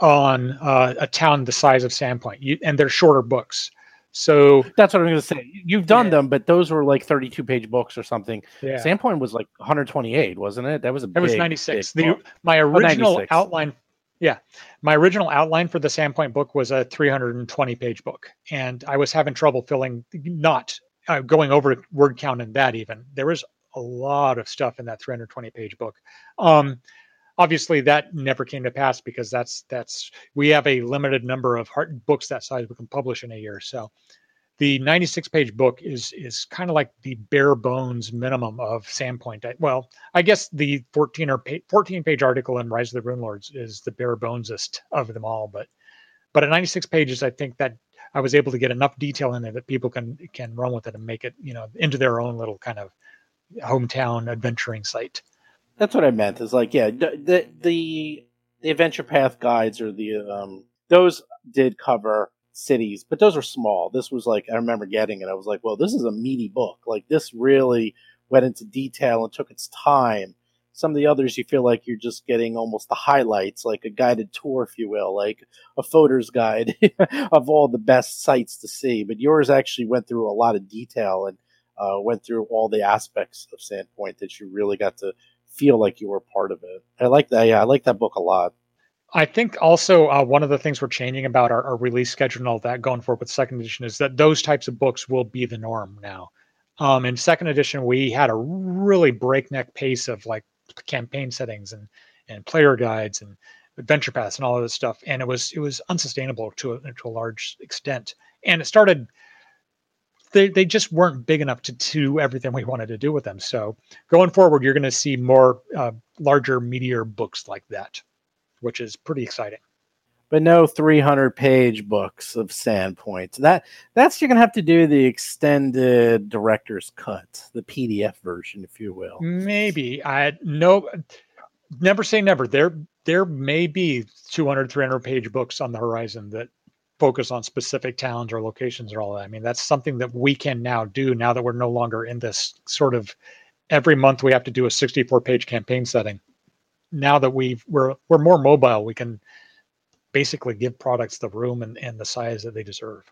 on uh, a town the size of Sandpoint, you, and they're shorter books. So that's what I'm going to say. You've done yeah. them, but those were like 32 page books or something. Yeah. Sandpoint was like 128, wasn't it? That was a. That was 96. The my oh, original oh, outline. Yeah, my original outline for the Sandpoint book was a 320 page book, and I was having trouble filling, not uh, going over word count in that even. There was a lot of stuff in that 320 page book. Um, obviously that never came to pass because that's that's we have a limited number of hard books that size we can publish in a year. So the 96 page book is is kind of like the bare bones minimum of sandpoint well i guess the 14 or 14 page article in rise of the runelords is the bare bonesest of them all but but at 96 pages i think that i was able to get enough detail in there that people can can run with it and make it you know into their own little kind of hometown adventuring site that's what I meant. Is like, yeah, the the the adventure path guides or the um those did cover cities, but those were small. This was like I remember getting it. I was like, well, this is a meaty book. Like this really went into detail and took its time. Some of the others you feel like you're just getting almost the highlights, like a guided tour, if you will, like a photo's guide of all the best sites to see. But yours actually went through a lot of detail and uh, went through all the aspects of Sandpoint that you really got to feel like you were part of it. I like that. Yeah, I like that book a lot. I think also uh, one of the things we're changing about our, our, release schedule and all that going forward with second edition is that those types of books will be the norm now. Um, in second edition, we had a really breakneck pace of like campaign settings and and player guides and adventure paths and all of this stuff, and it was it was unsustainable to a, to a large extent. And it started they, they just weren't big enough to do everything we wanted to do with them. So going forward, you're going to see more uh, larger, meteor books like that, which is pretty exciting. But no 300 page books of Sandpoint. That that's you're gonna have to do the extended director's cut, the PDF version, if you will. Maybe I no, never say never. There there may be 200 300 page books on the horizon that focus on specific towns or locations or all that. I mean, that's something that we can now do now that we're no longer in this sort of every month we have to do a 64 page campaign setting. Now that we've we're we're more mobile, we can basically give products the room and, and the size that they deserve.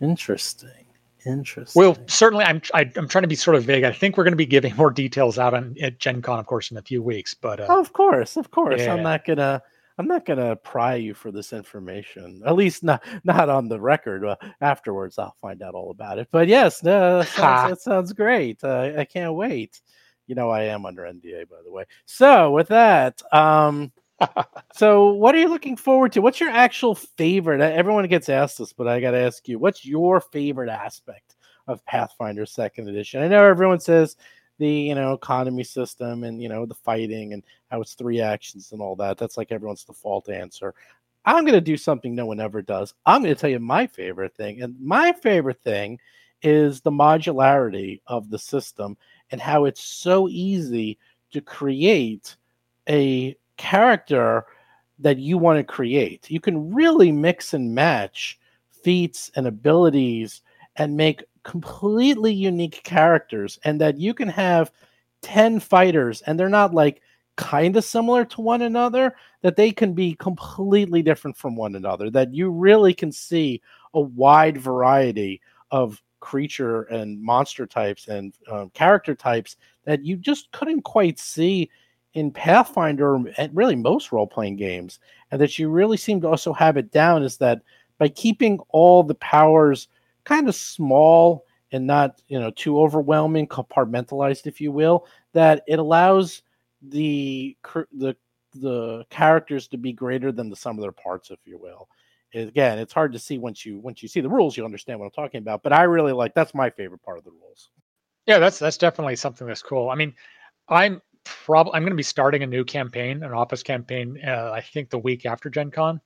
Interesting. Interesting. Well, certainly, I'm I, am i am trying to be sort of vague. I think we're going to be giving more details out on at Gen Con, of course, in a few weeks. But uh, oh, of course, of course, yeah. I'm not gonna I'm not gonna pry you for this information. At least not not on the record. Uh, afterwards, I'll find out all about it. But yes, no, that sounds, that sounds great. Uh, I can't wait. You know, I am under NDA, by the way. So with that, um, so what are you looking forward to? What's your actual favorite? Everyone gets asked this, but I got to ask you, what's your favorite aspect of Pathfinder Second Edition? I know everyone says the you know economy system and you know the fighting and how it's three actions and all that. That's like everyone's default answer. I'm going to do something no one ever does. I'm going to tell you my favorite thing, and my favorite thing is the modularity of the system and how it's so easy to create a character that you want to create. You can really mix and match feats and abilities and make completely unique characters and that you can have 10 fighters and they're not like kind of similar to one another that they can be completely different from one another that you really can see a wide variety of creature and monster types and um, character types that you just couldn't quite see in Pathfinder and really most role playing games, and that you really seem to also have it down is that by keeping all the powers kind of small and not you know too overwhelming compartmentalized if you will that it allows the the the characters to be greater than the sum of their parts if you will. Again it's hard to see once you once you see the rules you understand what i'm talking about but i really like that's my favorite part of the rules. Yeah that's that's definitely something that's cool. I mean i'm probably i'm going to be starting a new campaign an office campaign uh, i think the week after gen con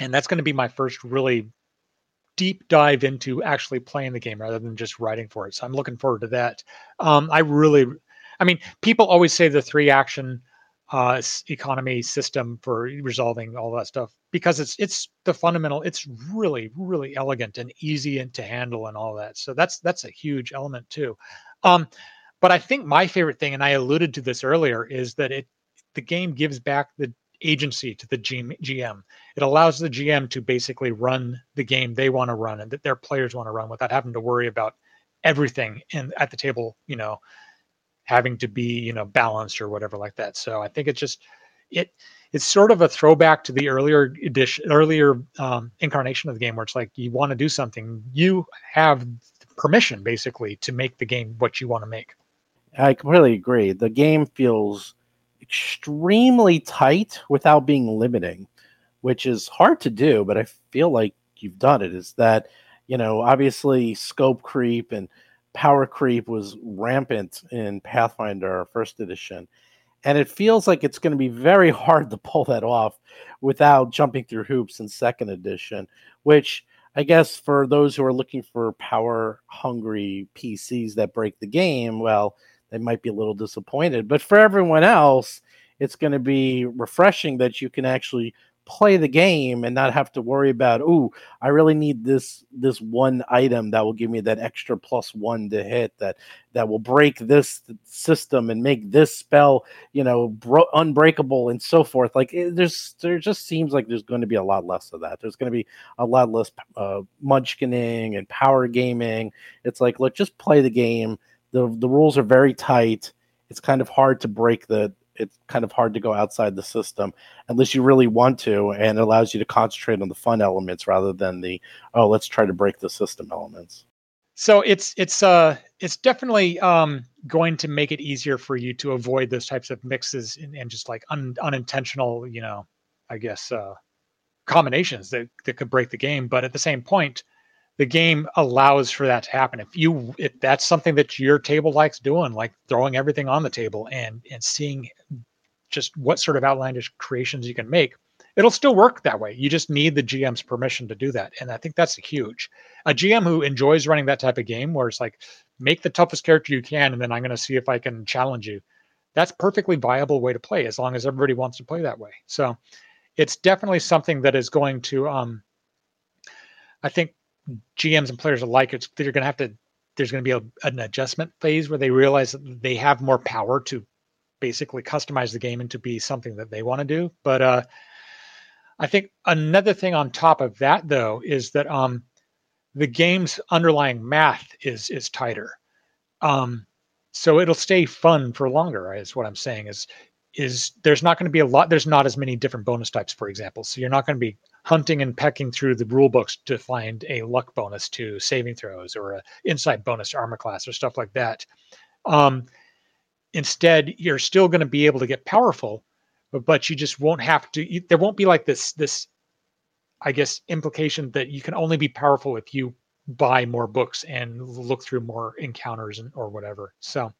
and that's going to be my first really deep dive into actually playing the game rather than just writing for it. So I'm looking forward to that. Um, I really, I mean, people always say the three action uh, economy system for resolving all that stuff because it's it's the fundamental. It's really really elegant and easy and to handle and all that. So that's that's a huge element too. Um, but I think my favorite thing, and I alluded to this earlier, is that it the game gives back the agency to the GM. It allows the GM to basically run the game they want to run and that their players want to run without having to worry about everything in at the table, you know, having to be, you know, balanced or whatever like that. So I think it's just it it's sort of a throwback to the earlier edition, earlier um, incarnation of the game, where it's like you want to do something, you have permission basically to make the game what you want to make. I completely agree. The game feels extremely tight without being limiting, which is hard to do, but I feel like you've done it. Is that, you know, obviously scope creep and power creep was rampant in Pathfinder first edition. And it feels like it's going to be very hard to pull that off without jumping through hoops in second edition, which I guess for those who are looking for power hungry PCs that break the game, well, they might be a little disappointed. But for everyone else, it's going to be refreshing that you can actually play the game and not have to worry about oh i really need this this one item that will give me that extra plus one to hit that that will break this system and make this spell you know bro- unbreakable and so forth like it, there's there just seems like there's going to be a lot less of that there's going to be a lot less uh, munchkining and power gaming it's like look just play the game the the rules are very tight. It's kind of hard to break the. It's kind of hard to go outside the system unless you really want to, and it allows you to concentrate on the fun elements rather than the oh let's try to break the system elements. So it's it's uh it's definitely um going to make it easier for you to avoid those types of mixes and, and just like un, unintentional, you know, I guess uh combinations that that could break the game. But at the same point, the game allows for that to happen. If you if that's something that your table likes doing, like throwing everything on the table and and seeing just what sort of outlandish creations you can make, it'll still work that way. You just need the GM's permission to do that. And I think that's huge. A GM who enjoys running that type of game where it's like make the toughest character you can and then I'm going to see if I can challenge you. That's perfectly viable way to play as long as everybody wants to play that way. So it's definitely something that is going to um I think GMs and players alike, it's they're going to have to. There's going to be a, an adjustment phase where they realize that they have more power to basically customize the game and to be something that they want to do. But uh, I think another thing on top of that, though, is that um, the game's underlying math is is tighter. Um, so it'll stay fun for longer. Is what I'm saying. Is is there's not going to be a lot. There's not as many different bonus types, for example. So you're not going to be hunting and pecking through the rule books to find a luck bonus to saving throws or a insight bonus to armor class or stuff like that. Um, instead, you're still going to be able to get powerful, but, but you just won't have to. You, there won't be like this this, I guess, implication that you can only be powerful if you buy more books and look through more encounters and, or whatever. So.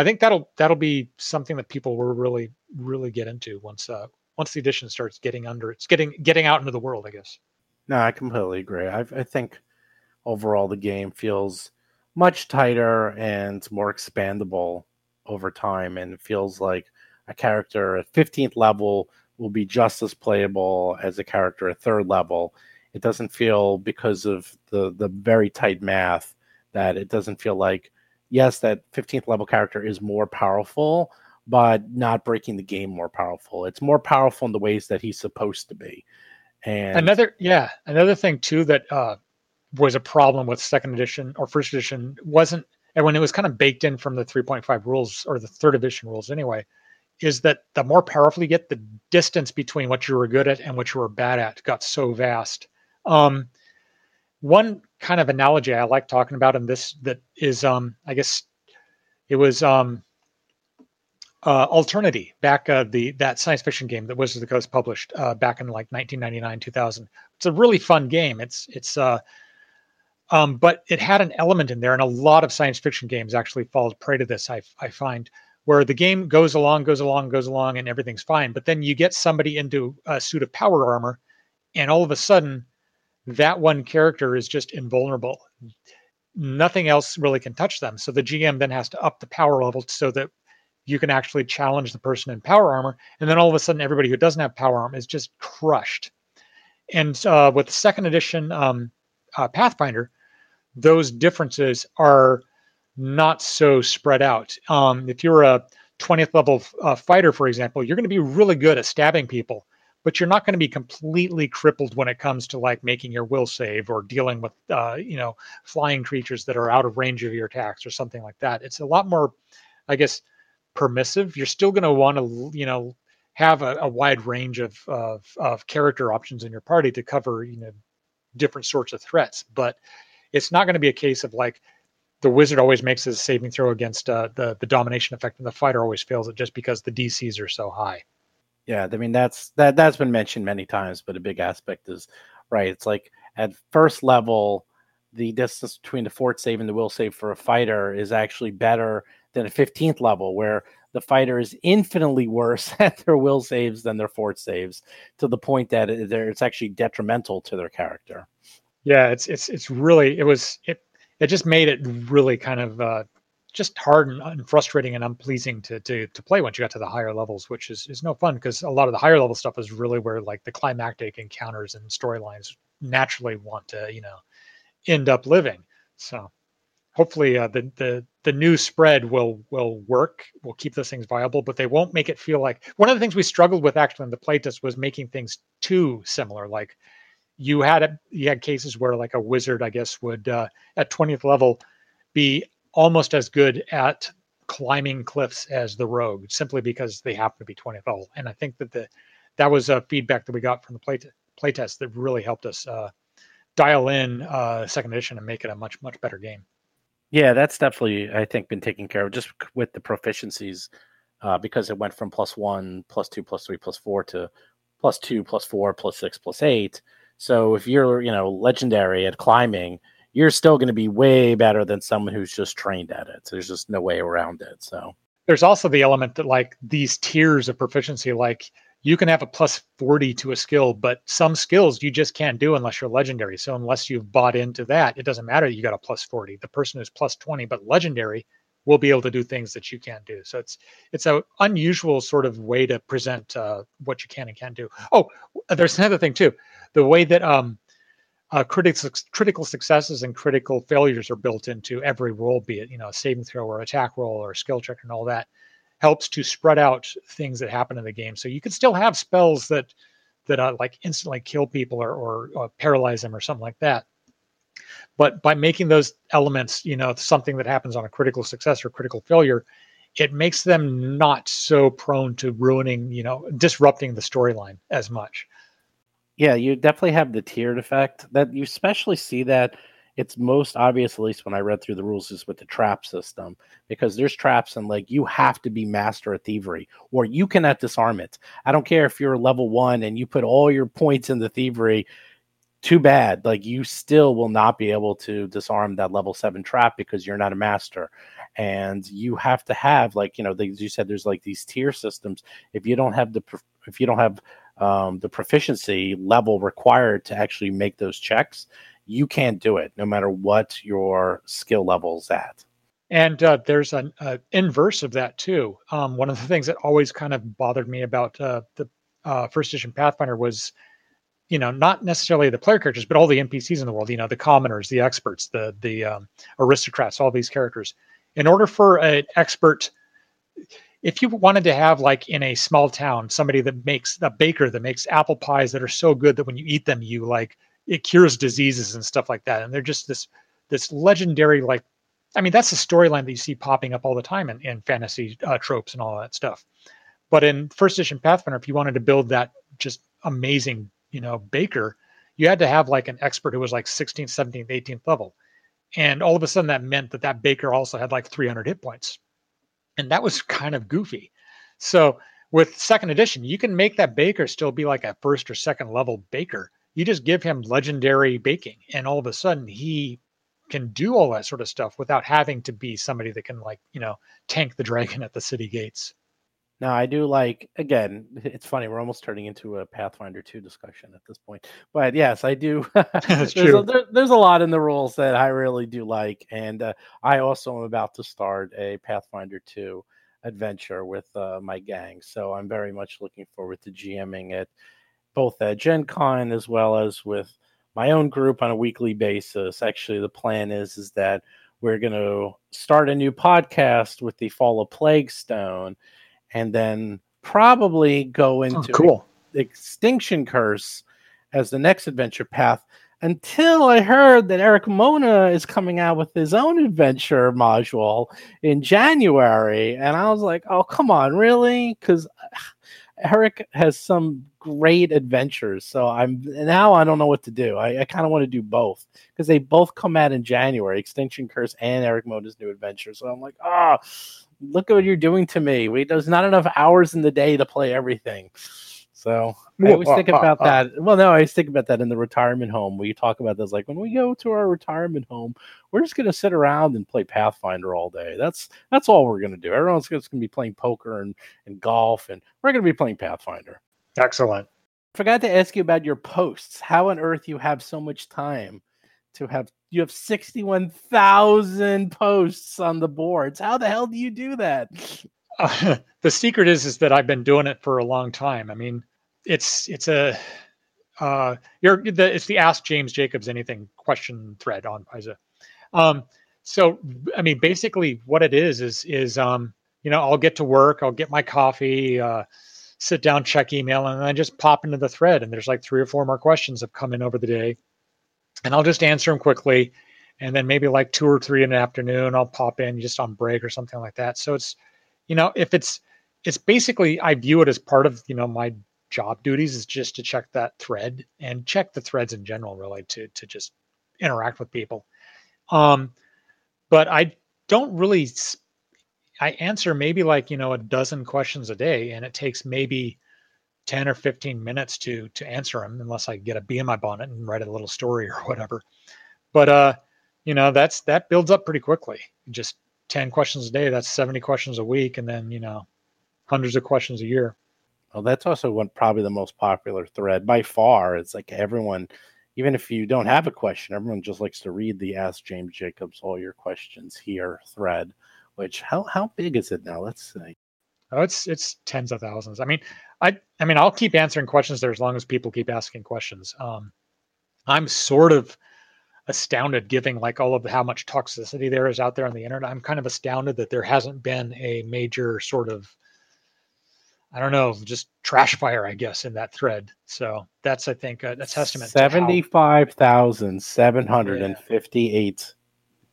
I think that'll that'll be something that people will really really get into once uh, once the edition starts getting under it's getting getting out into the world i guess. No i completely agree. I, I think overall the game feels much tighter and more expandable over time and it feels like a character at 15th level will be just as playable as a character at third level. It doesn't feel because of the the very tight math that it doesn't feel like yes that 15th level character is more powerful but not breaking the game more powerful. It's more powerful in the ways that he's supposed to be. And another, yeah, another thing too that uh, was a problem with second edition or first edition wasn't, and when it was kind of baked in from the 3.5 rules or the third edition rules anyway, is that the more powerful you get, the distance between what you were good at and what you were bad at got so vast. Um, one kind of analogy I like talking about in this that is, um, I guess, it was um, uh, Alternity, back uh, the that science fiction game that Wizards of the Coast published uh, back in like 1999, 2000. It's a really fun game. It's it's uh, um, but it had an element in there, and a lot of science fiction games actually fall prey to this. I I find where the game goes along, goes along, goes along, and everything's fine, but then you get somebody into a suit of power armor, and all of a sudden, that one character is just invulnerable. Nothing else really can touch them. So the GM then has to up the power level so that you can actually challenge the person in power armor, and then all of a sudden, everybody who doesn't have power armor is just crushed. And uh, with the second edition um, uh, Pathfinder, those differences are not so spread out. Um, if you're a 20th level uh, fighter, for example, you're going to be really good at stabbing people, but you're not going to be completely crippled when it comes to like making your will save or dealing with, uh, you know, flying creatures that are out of range of your attacks or something like that. It's a lot more, I guess, permissive. You're still going to want to, you know, have a, a wide range of, of, of character options in your party to cover, you know, different sorts of threats, but it's not going to be a case of like the wizard always makes his saving throw against uh, the the domination effect, and the fighter always fails it just because the DCs are so high. Yeah, I mean that's that that's been mentioned many times, but a big aspect is right. It's like at first level, the distance between the fort save and the will save for a fighter is actually better than a 15th level, where the fighter is infinitely worse at their will saves than their fort saves, to the point that it's actually detrimental to their character. Yeah, it's it's it's really it was it it just made it really kind of uh, just hard and, and, frustrating and unpleasing to, to to play once you got to the higher levels, which is is no fun because a lot of the higher level stuff is really where like the climactic encounters and storylines naturally want to you know end up living. So hopefully uh, the the the new spread will will work will keep those things viable but they won't make it feel like one of the things we struggled with actually in the playtest was making things too similar like you had a, you had cases where like a wizard, I guess, would uh, at 20th level be almost as good at climbing cliffs as the rogue, simply because they happen to be 20th level. And I think that the that was a feedback that we got from the play t- playtest that really helped us uh, dial in uh, second edition and make it a much much better game. Yeah, that's definitely I think been taken care of just with the proficiencies uh, because it went from plus one, plus two, plus three, plus four to plus two, plus four, plus six, plus eight so if you're, you know, legendary at climbing, you're still going to be way better than someone who's just trained at it. So there's just no way around it. So there's also the element that like these tiers of proficiency, like you can have a plus 40 to a skill, but some skills you just can't do unless you're legendary. So unless you've bought into that, it doesn't matter you got a plus 40. The person who's plus 20 but legendary will be able to do things that you can't do. So it's it's a unusual sort of way to present uh, what you can and can't do. Oh, there's another thing too the way that um, uh, critical critical successes and critical failures are built into every roll, be it you know a saving throw or attack roll or skill check and all that, helps to spread out things that happen in the game. So you can still have spells that that uh, like instantly kill people or, or, or paralyze them or something like that. But by making those elements, you know, something that happens on a critical success or critical failure, it makes them not so prone to ruining, you know, disrupting the storyline as much yeah, you definitely have the tiered effect that you especially see that it's most obvious, at least when I read through the rules, is with the trap system because there's traps and like you have to be master at thievery or you cannot disarm it. I don't care if you're level one and you put all your points in the thievery. Too bad. Like you still will not be able to disarm that level seven trap because you're not a master. And you have to have like, you know, as you said, there's like these tier systems. If you don't have the, if you don't have um, the proficiency level required to actually make those checks, you can't do it no matter what your skill level's at. And uh, there's an uh, inverse of that too. Um, one of the things that always kind of bothered me about uh, the uh, first edition Pathfinder was, you know, not necessarily the player characters, but all the NPCs in the world. You know, the commoners, the experts, the the um, aristocrats, all these characters. In order for an expert, if you wanted to have like in a small town somebody that makes a baker that makes apple pies that are so good that when you eat them you like it cures diseases and stuff like that and they're just this this legendary like i mean that's the storyline that you see popping up all the time in, in fantasy uh, tropes and all that stuff but in first edition pathfinder if you wanted to build that just amazing you know baker you had to have like an expert who was like 16th 17th 18th level and all of a sudden that meant that that baker also had like 300 hit points and that was kind of goofy. So with second edition, you can make that baker still be like a first or second level baker. You just give him legendary baking, and all of a sudden he can do all that sort of stuff without having to be somebody that can like you know tank the dragon at the city gates. Now I do like again. It's funny we're almost turning into a Pathfinder two discussion at this point, but yes, I do. there's, a, there, there's, a, lot in the rules that I really do like, and uh, I also am about to start a Pathfinder two adventure with uh, my gang, so I'm very much looking forward to GMing it, both at Gen Con as well as with my own group on a weekly basis. Actually, the plan is is that we're going to start a new podcast with the Fall of Plaguestone, and then probably go oh, into oh, cool. Extinction Curse as the next adventure path until I heard that Erik Mona is coming out with his own adventure module in January. And I was like, oh, come on, really? Because Erik has some great adventures. So I'm now I don't know what to do. I, I kind of want to do both because they both come out in January Extinction Curse and Erik Mona's new adventure. So I'm like, oh, look at what you're doing to me. We, there's not enough hours in the day to play everything. So I always think about that. Well, no, I always think about that in the retirement home where you talk about this. Like when we go to our retirement home, we're just gonna sit around and play Pathfinder all day. That's that's all we're gonna do. Everyone's just gonna be playing poker and, and golf, and we're gonna be playing Pathfinder. Excellent. Forgot to ask you about your posts. How on earth you have so much time to have you have 61,000 posts on the boards. How the hell do you do that? Uh, the secret is is that I've been doing it for a long time. I mean, it's it's a uh, you're the it's the Ask James Jacobs Anything question thread on Paizo. Um, so I mean, basically, what it is is is um, you know I'll get to work, I'll get my coffee, uh, sit down, check email, and then I just pop into the thread, and there's like three or four more questions have come in over the day, and I'll just answer them quickly, and then maybe like two or three in the afternoon, I'll pop in just on break or something like that. So it's you know if it's it's basically I view it as part of you know my job duties is just to check that thread and check the threads in general, really, to to just interact with people. Um, but I don't really. I answer maybe like you know a dozen questions a day, and it takes maybe ten or fifteen minutes to to answer them, unless I get a bee in my bonnet and write a little story or whatever. But uh, you know that's that builds up pretty quickly. Just ten questions a day. That's seventy questions a week, and then you know hundreds of questions a year. Well, that's also one probably the most popular thread by far. It's like everyone, even if you don't have a question, everyone just likes to read the Ask James Jacobs all your questions here thread. Which how how big is it now? Let's see. Oh, it's it's tens of thousands. I mean, I I mean, I'll keep answering questions there as long as people keep asking questions. Um, I'm sort of astounded, giving like all of how much toxicity there is out there on the internet. I'm kind of astounded that there hasn't been a major sort of I don't know, just trash fire, I guess, in that thread. So that's, I think, uh, that's testament. Seventy-five thousand seven hundred and fifty-eight yeah.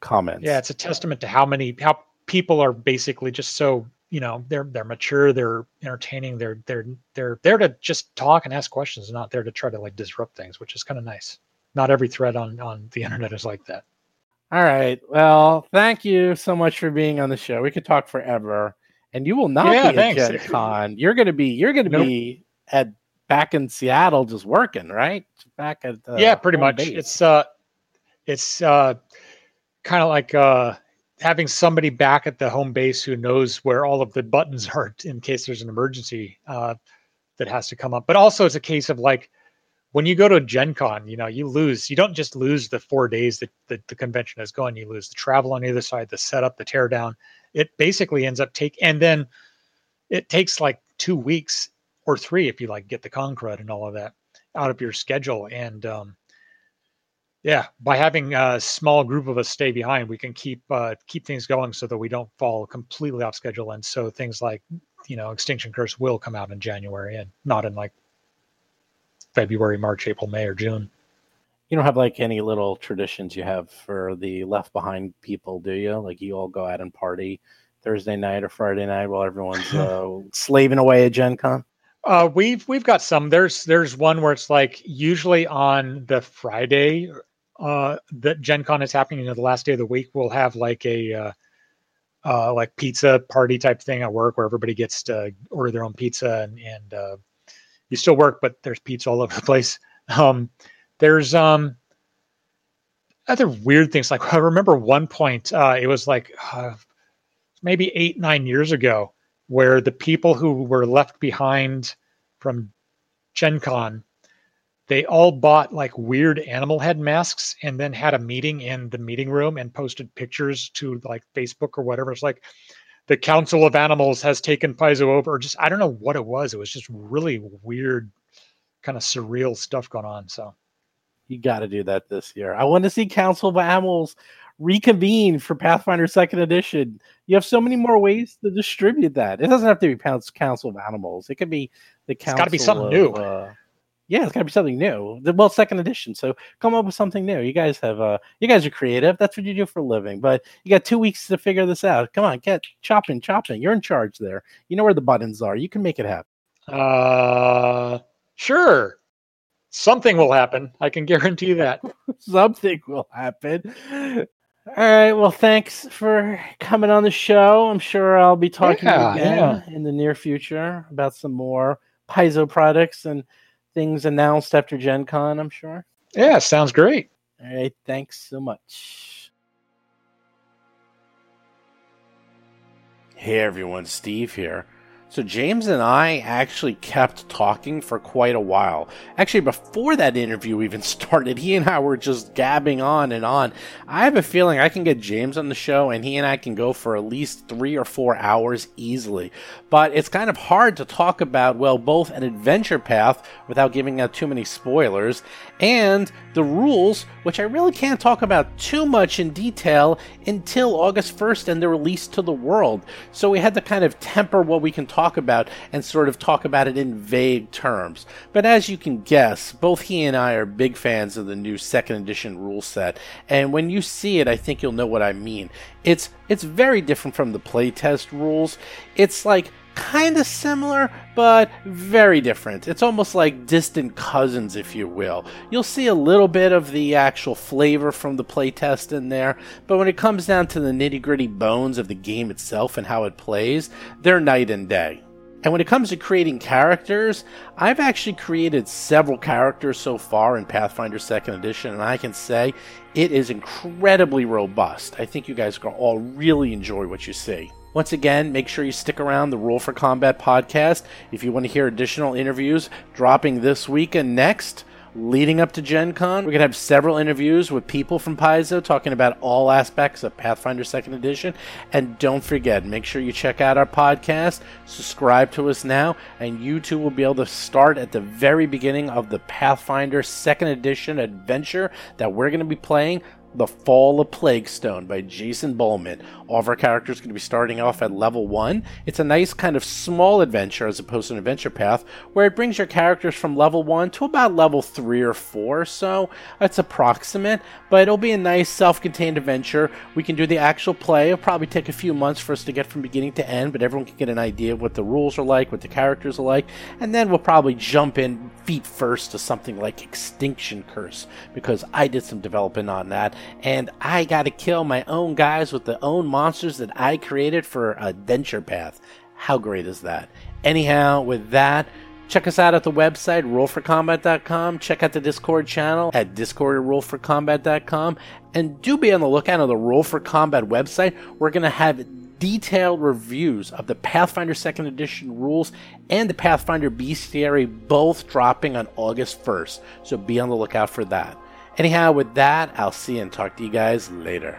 comments. Yeah, it's a testament to how many how people are basically just so you know they're they're mature, they're entertaining, they're they're they're there to just talk and ask questions, not there to try to like disrupt things, which is kind of nice. Not every thread on on the internet is like that. All right. Well, thank you so much for being on the show. We could talk forever and you will not yeah, be thanks. at Gen Con. You're gonna be you're gonna nope. be at back in Seattle just working, right? Back at uh, yeah, pretty much. Base. It's uh, it's uh, kind of like uh, having somebody back at the home base who knows where all of the buttons are in case there's an emergency uh, that has to come up. But also, it's a case of like when you go to Gen Con, you know, you lose. You don't just lose the four days that, that the convention is going. You lose the travel on either side, the setup, the teardown it basically ends up take and then it takes like two weeks or three if you like get the concrete and all of that out of your schedule. And um, yeah by having a small group of us stay behind we can keep uh, keep things going so that we don't fall completely off schedule. And so things like you know extinction curse will come out in january and not in like february march april may or june you don't have like any little traditions you have for the left behind people, do you? Like you all go out and party Thursday night or Friday night while everyone's uh, slaving away at Gen Con? Uh, we've we've got some. There's there's one where it's like usually on the Friday uh, that Gen Con is happening, you know, the last day of the week, we'll have like a uh, uh, like pizza party type thing at work where everybody gets to order their own pizza and, and uh, you still work, but there's pizza all over the place. Um, there's um other weird things. Like I remember one point, uh, it was like uh, maybe eight nine years ago, where the people who were left behind from Gen Con, they all bought like weird animal head masks and then had a meeting in the meeting room and posted pictures to like Facebook or whatever. It's like the Council of Animals has taken Paizo over, or just I don't know what it was. It was just really weird, kind of surreal stuff going on. So you got to do that this year. I want to see Council of Animals reconvene for Pathfinder Second Edition. You have so many more ways to distribute that. It doesn't have to be Council of Animals. It could be the council. It's got to be something of, new. Uh, yeah, it's got to be something new. Well, second edition. So come up with something new. You guys have, uh, you guys are creative. That's what you do for a living. But you got two weeks to figure this out. Come on, get chopping, chopping. You're in charge there. You know where the buttons are. You can make it happen. Uh, sure. Something will happen. I can guarantee that. something will happen. All right. Well, thanks for coming on the show. I'm sure I'll be talking yeah, again yeah. in the near future about some more Paizo products and things announced after Gen Con, I'm sure. Yeah, sounds great. All right. Thanks so much. Hey, everyone. Steve here. So James and I actually kept talking for quite a while. Actually, before that interview even started, he and I were just gabbing on and on. I have a feeling I can get James on the show and he and I can go for at least three or four hours easily. But it's kind of hard to talk about, well, both an adventure path without giving out too many spoilers and the rules, which I really can't talk about too much in detail until August 1st and the release to the world. So we had to kind of temper what we can talk about and sort of talk about it in vague terms. But as you can guess, both he and I are big fans of the new second edition rule set, and when you see it, I think you'll know what I mean. It's it's very different from the playtest rules. It's like kind of similar, but very different. It's almost like distant cousins, if you will. You'll see a little bit of the actual flavor from the playtest in there, but when it comes down to the nitty gritty bones of the game itself and how it plays, they're night and day. And when it comes to creating characters, I've actually created several characters so far in Pathfinder 2nd Edition, and I can say it is incredibly robust. I think you guys are all really enjoy what you see. Once again, make sure you stick around the Roll for Combat podcast if you want to hear additional interviews dropping this week and next. Leading up to Gen Con, we're going to have several interviews with people from Paizo talking about all aspects of Pathfinder 2nd Edition. And don't forget, make sure you check out our podcast, subscribe to us now, and you too will be able to start at the very beginning of the Pathfinder 2nd Edition adventure that we're going to be playing the Fall of Plaguestone by Jason Bulmahn. All of our characters are going to be starting off at level 1. It's a nice kind of small adventure as opposed to an adventure path where it brings your characters from level 1 to about level 3 or 4, so it's approximate, but it'll be a nice self contained adventure. We can do the actual play. It'll probably take a few months for us to get from beginning to end, but everyone can get an idea of what the rules are like, what the characters are like, and then we'll probably jump in feet first to something like Extinction Curse because I did some development on that and I got to kill my own guys with the own monsters that I created for a Adventure Path. How great is that? Anyhow, with that, check us out at the website rollforcombat.com. Check out the Discord channel at discord@rollforcombat.com, and do be on the lookout on the Roll for Combat website. We're to have detailed reviews of the Pathfinder 2nd Edition rules and the Pathfinder Bestiary both dropping on August 1st. So be on the lookout for that. Anyhow, with that, I'll see and talk to you guys later.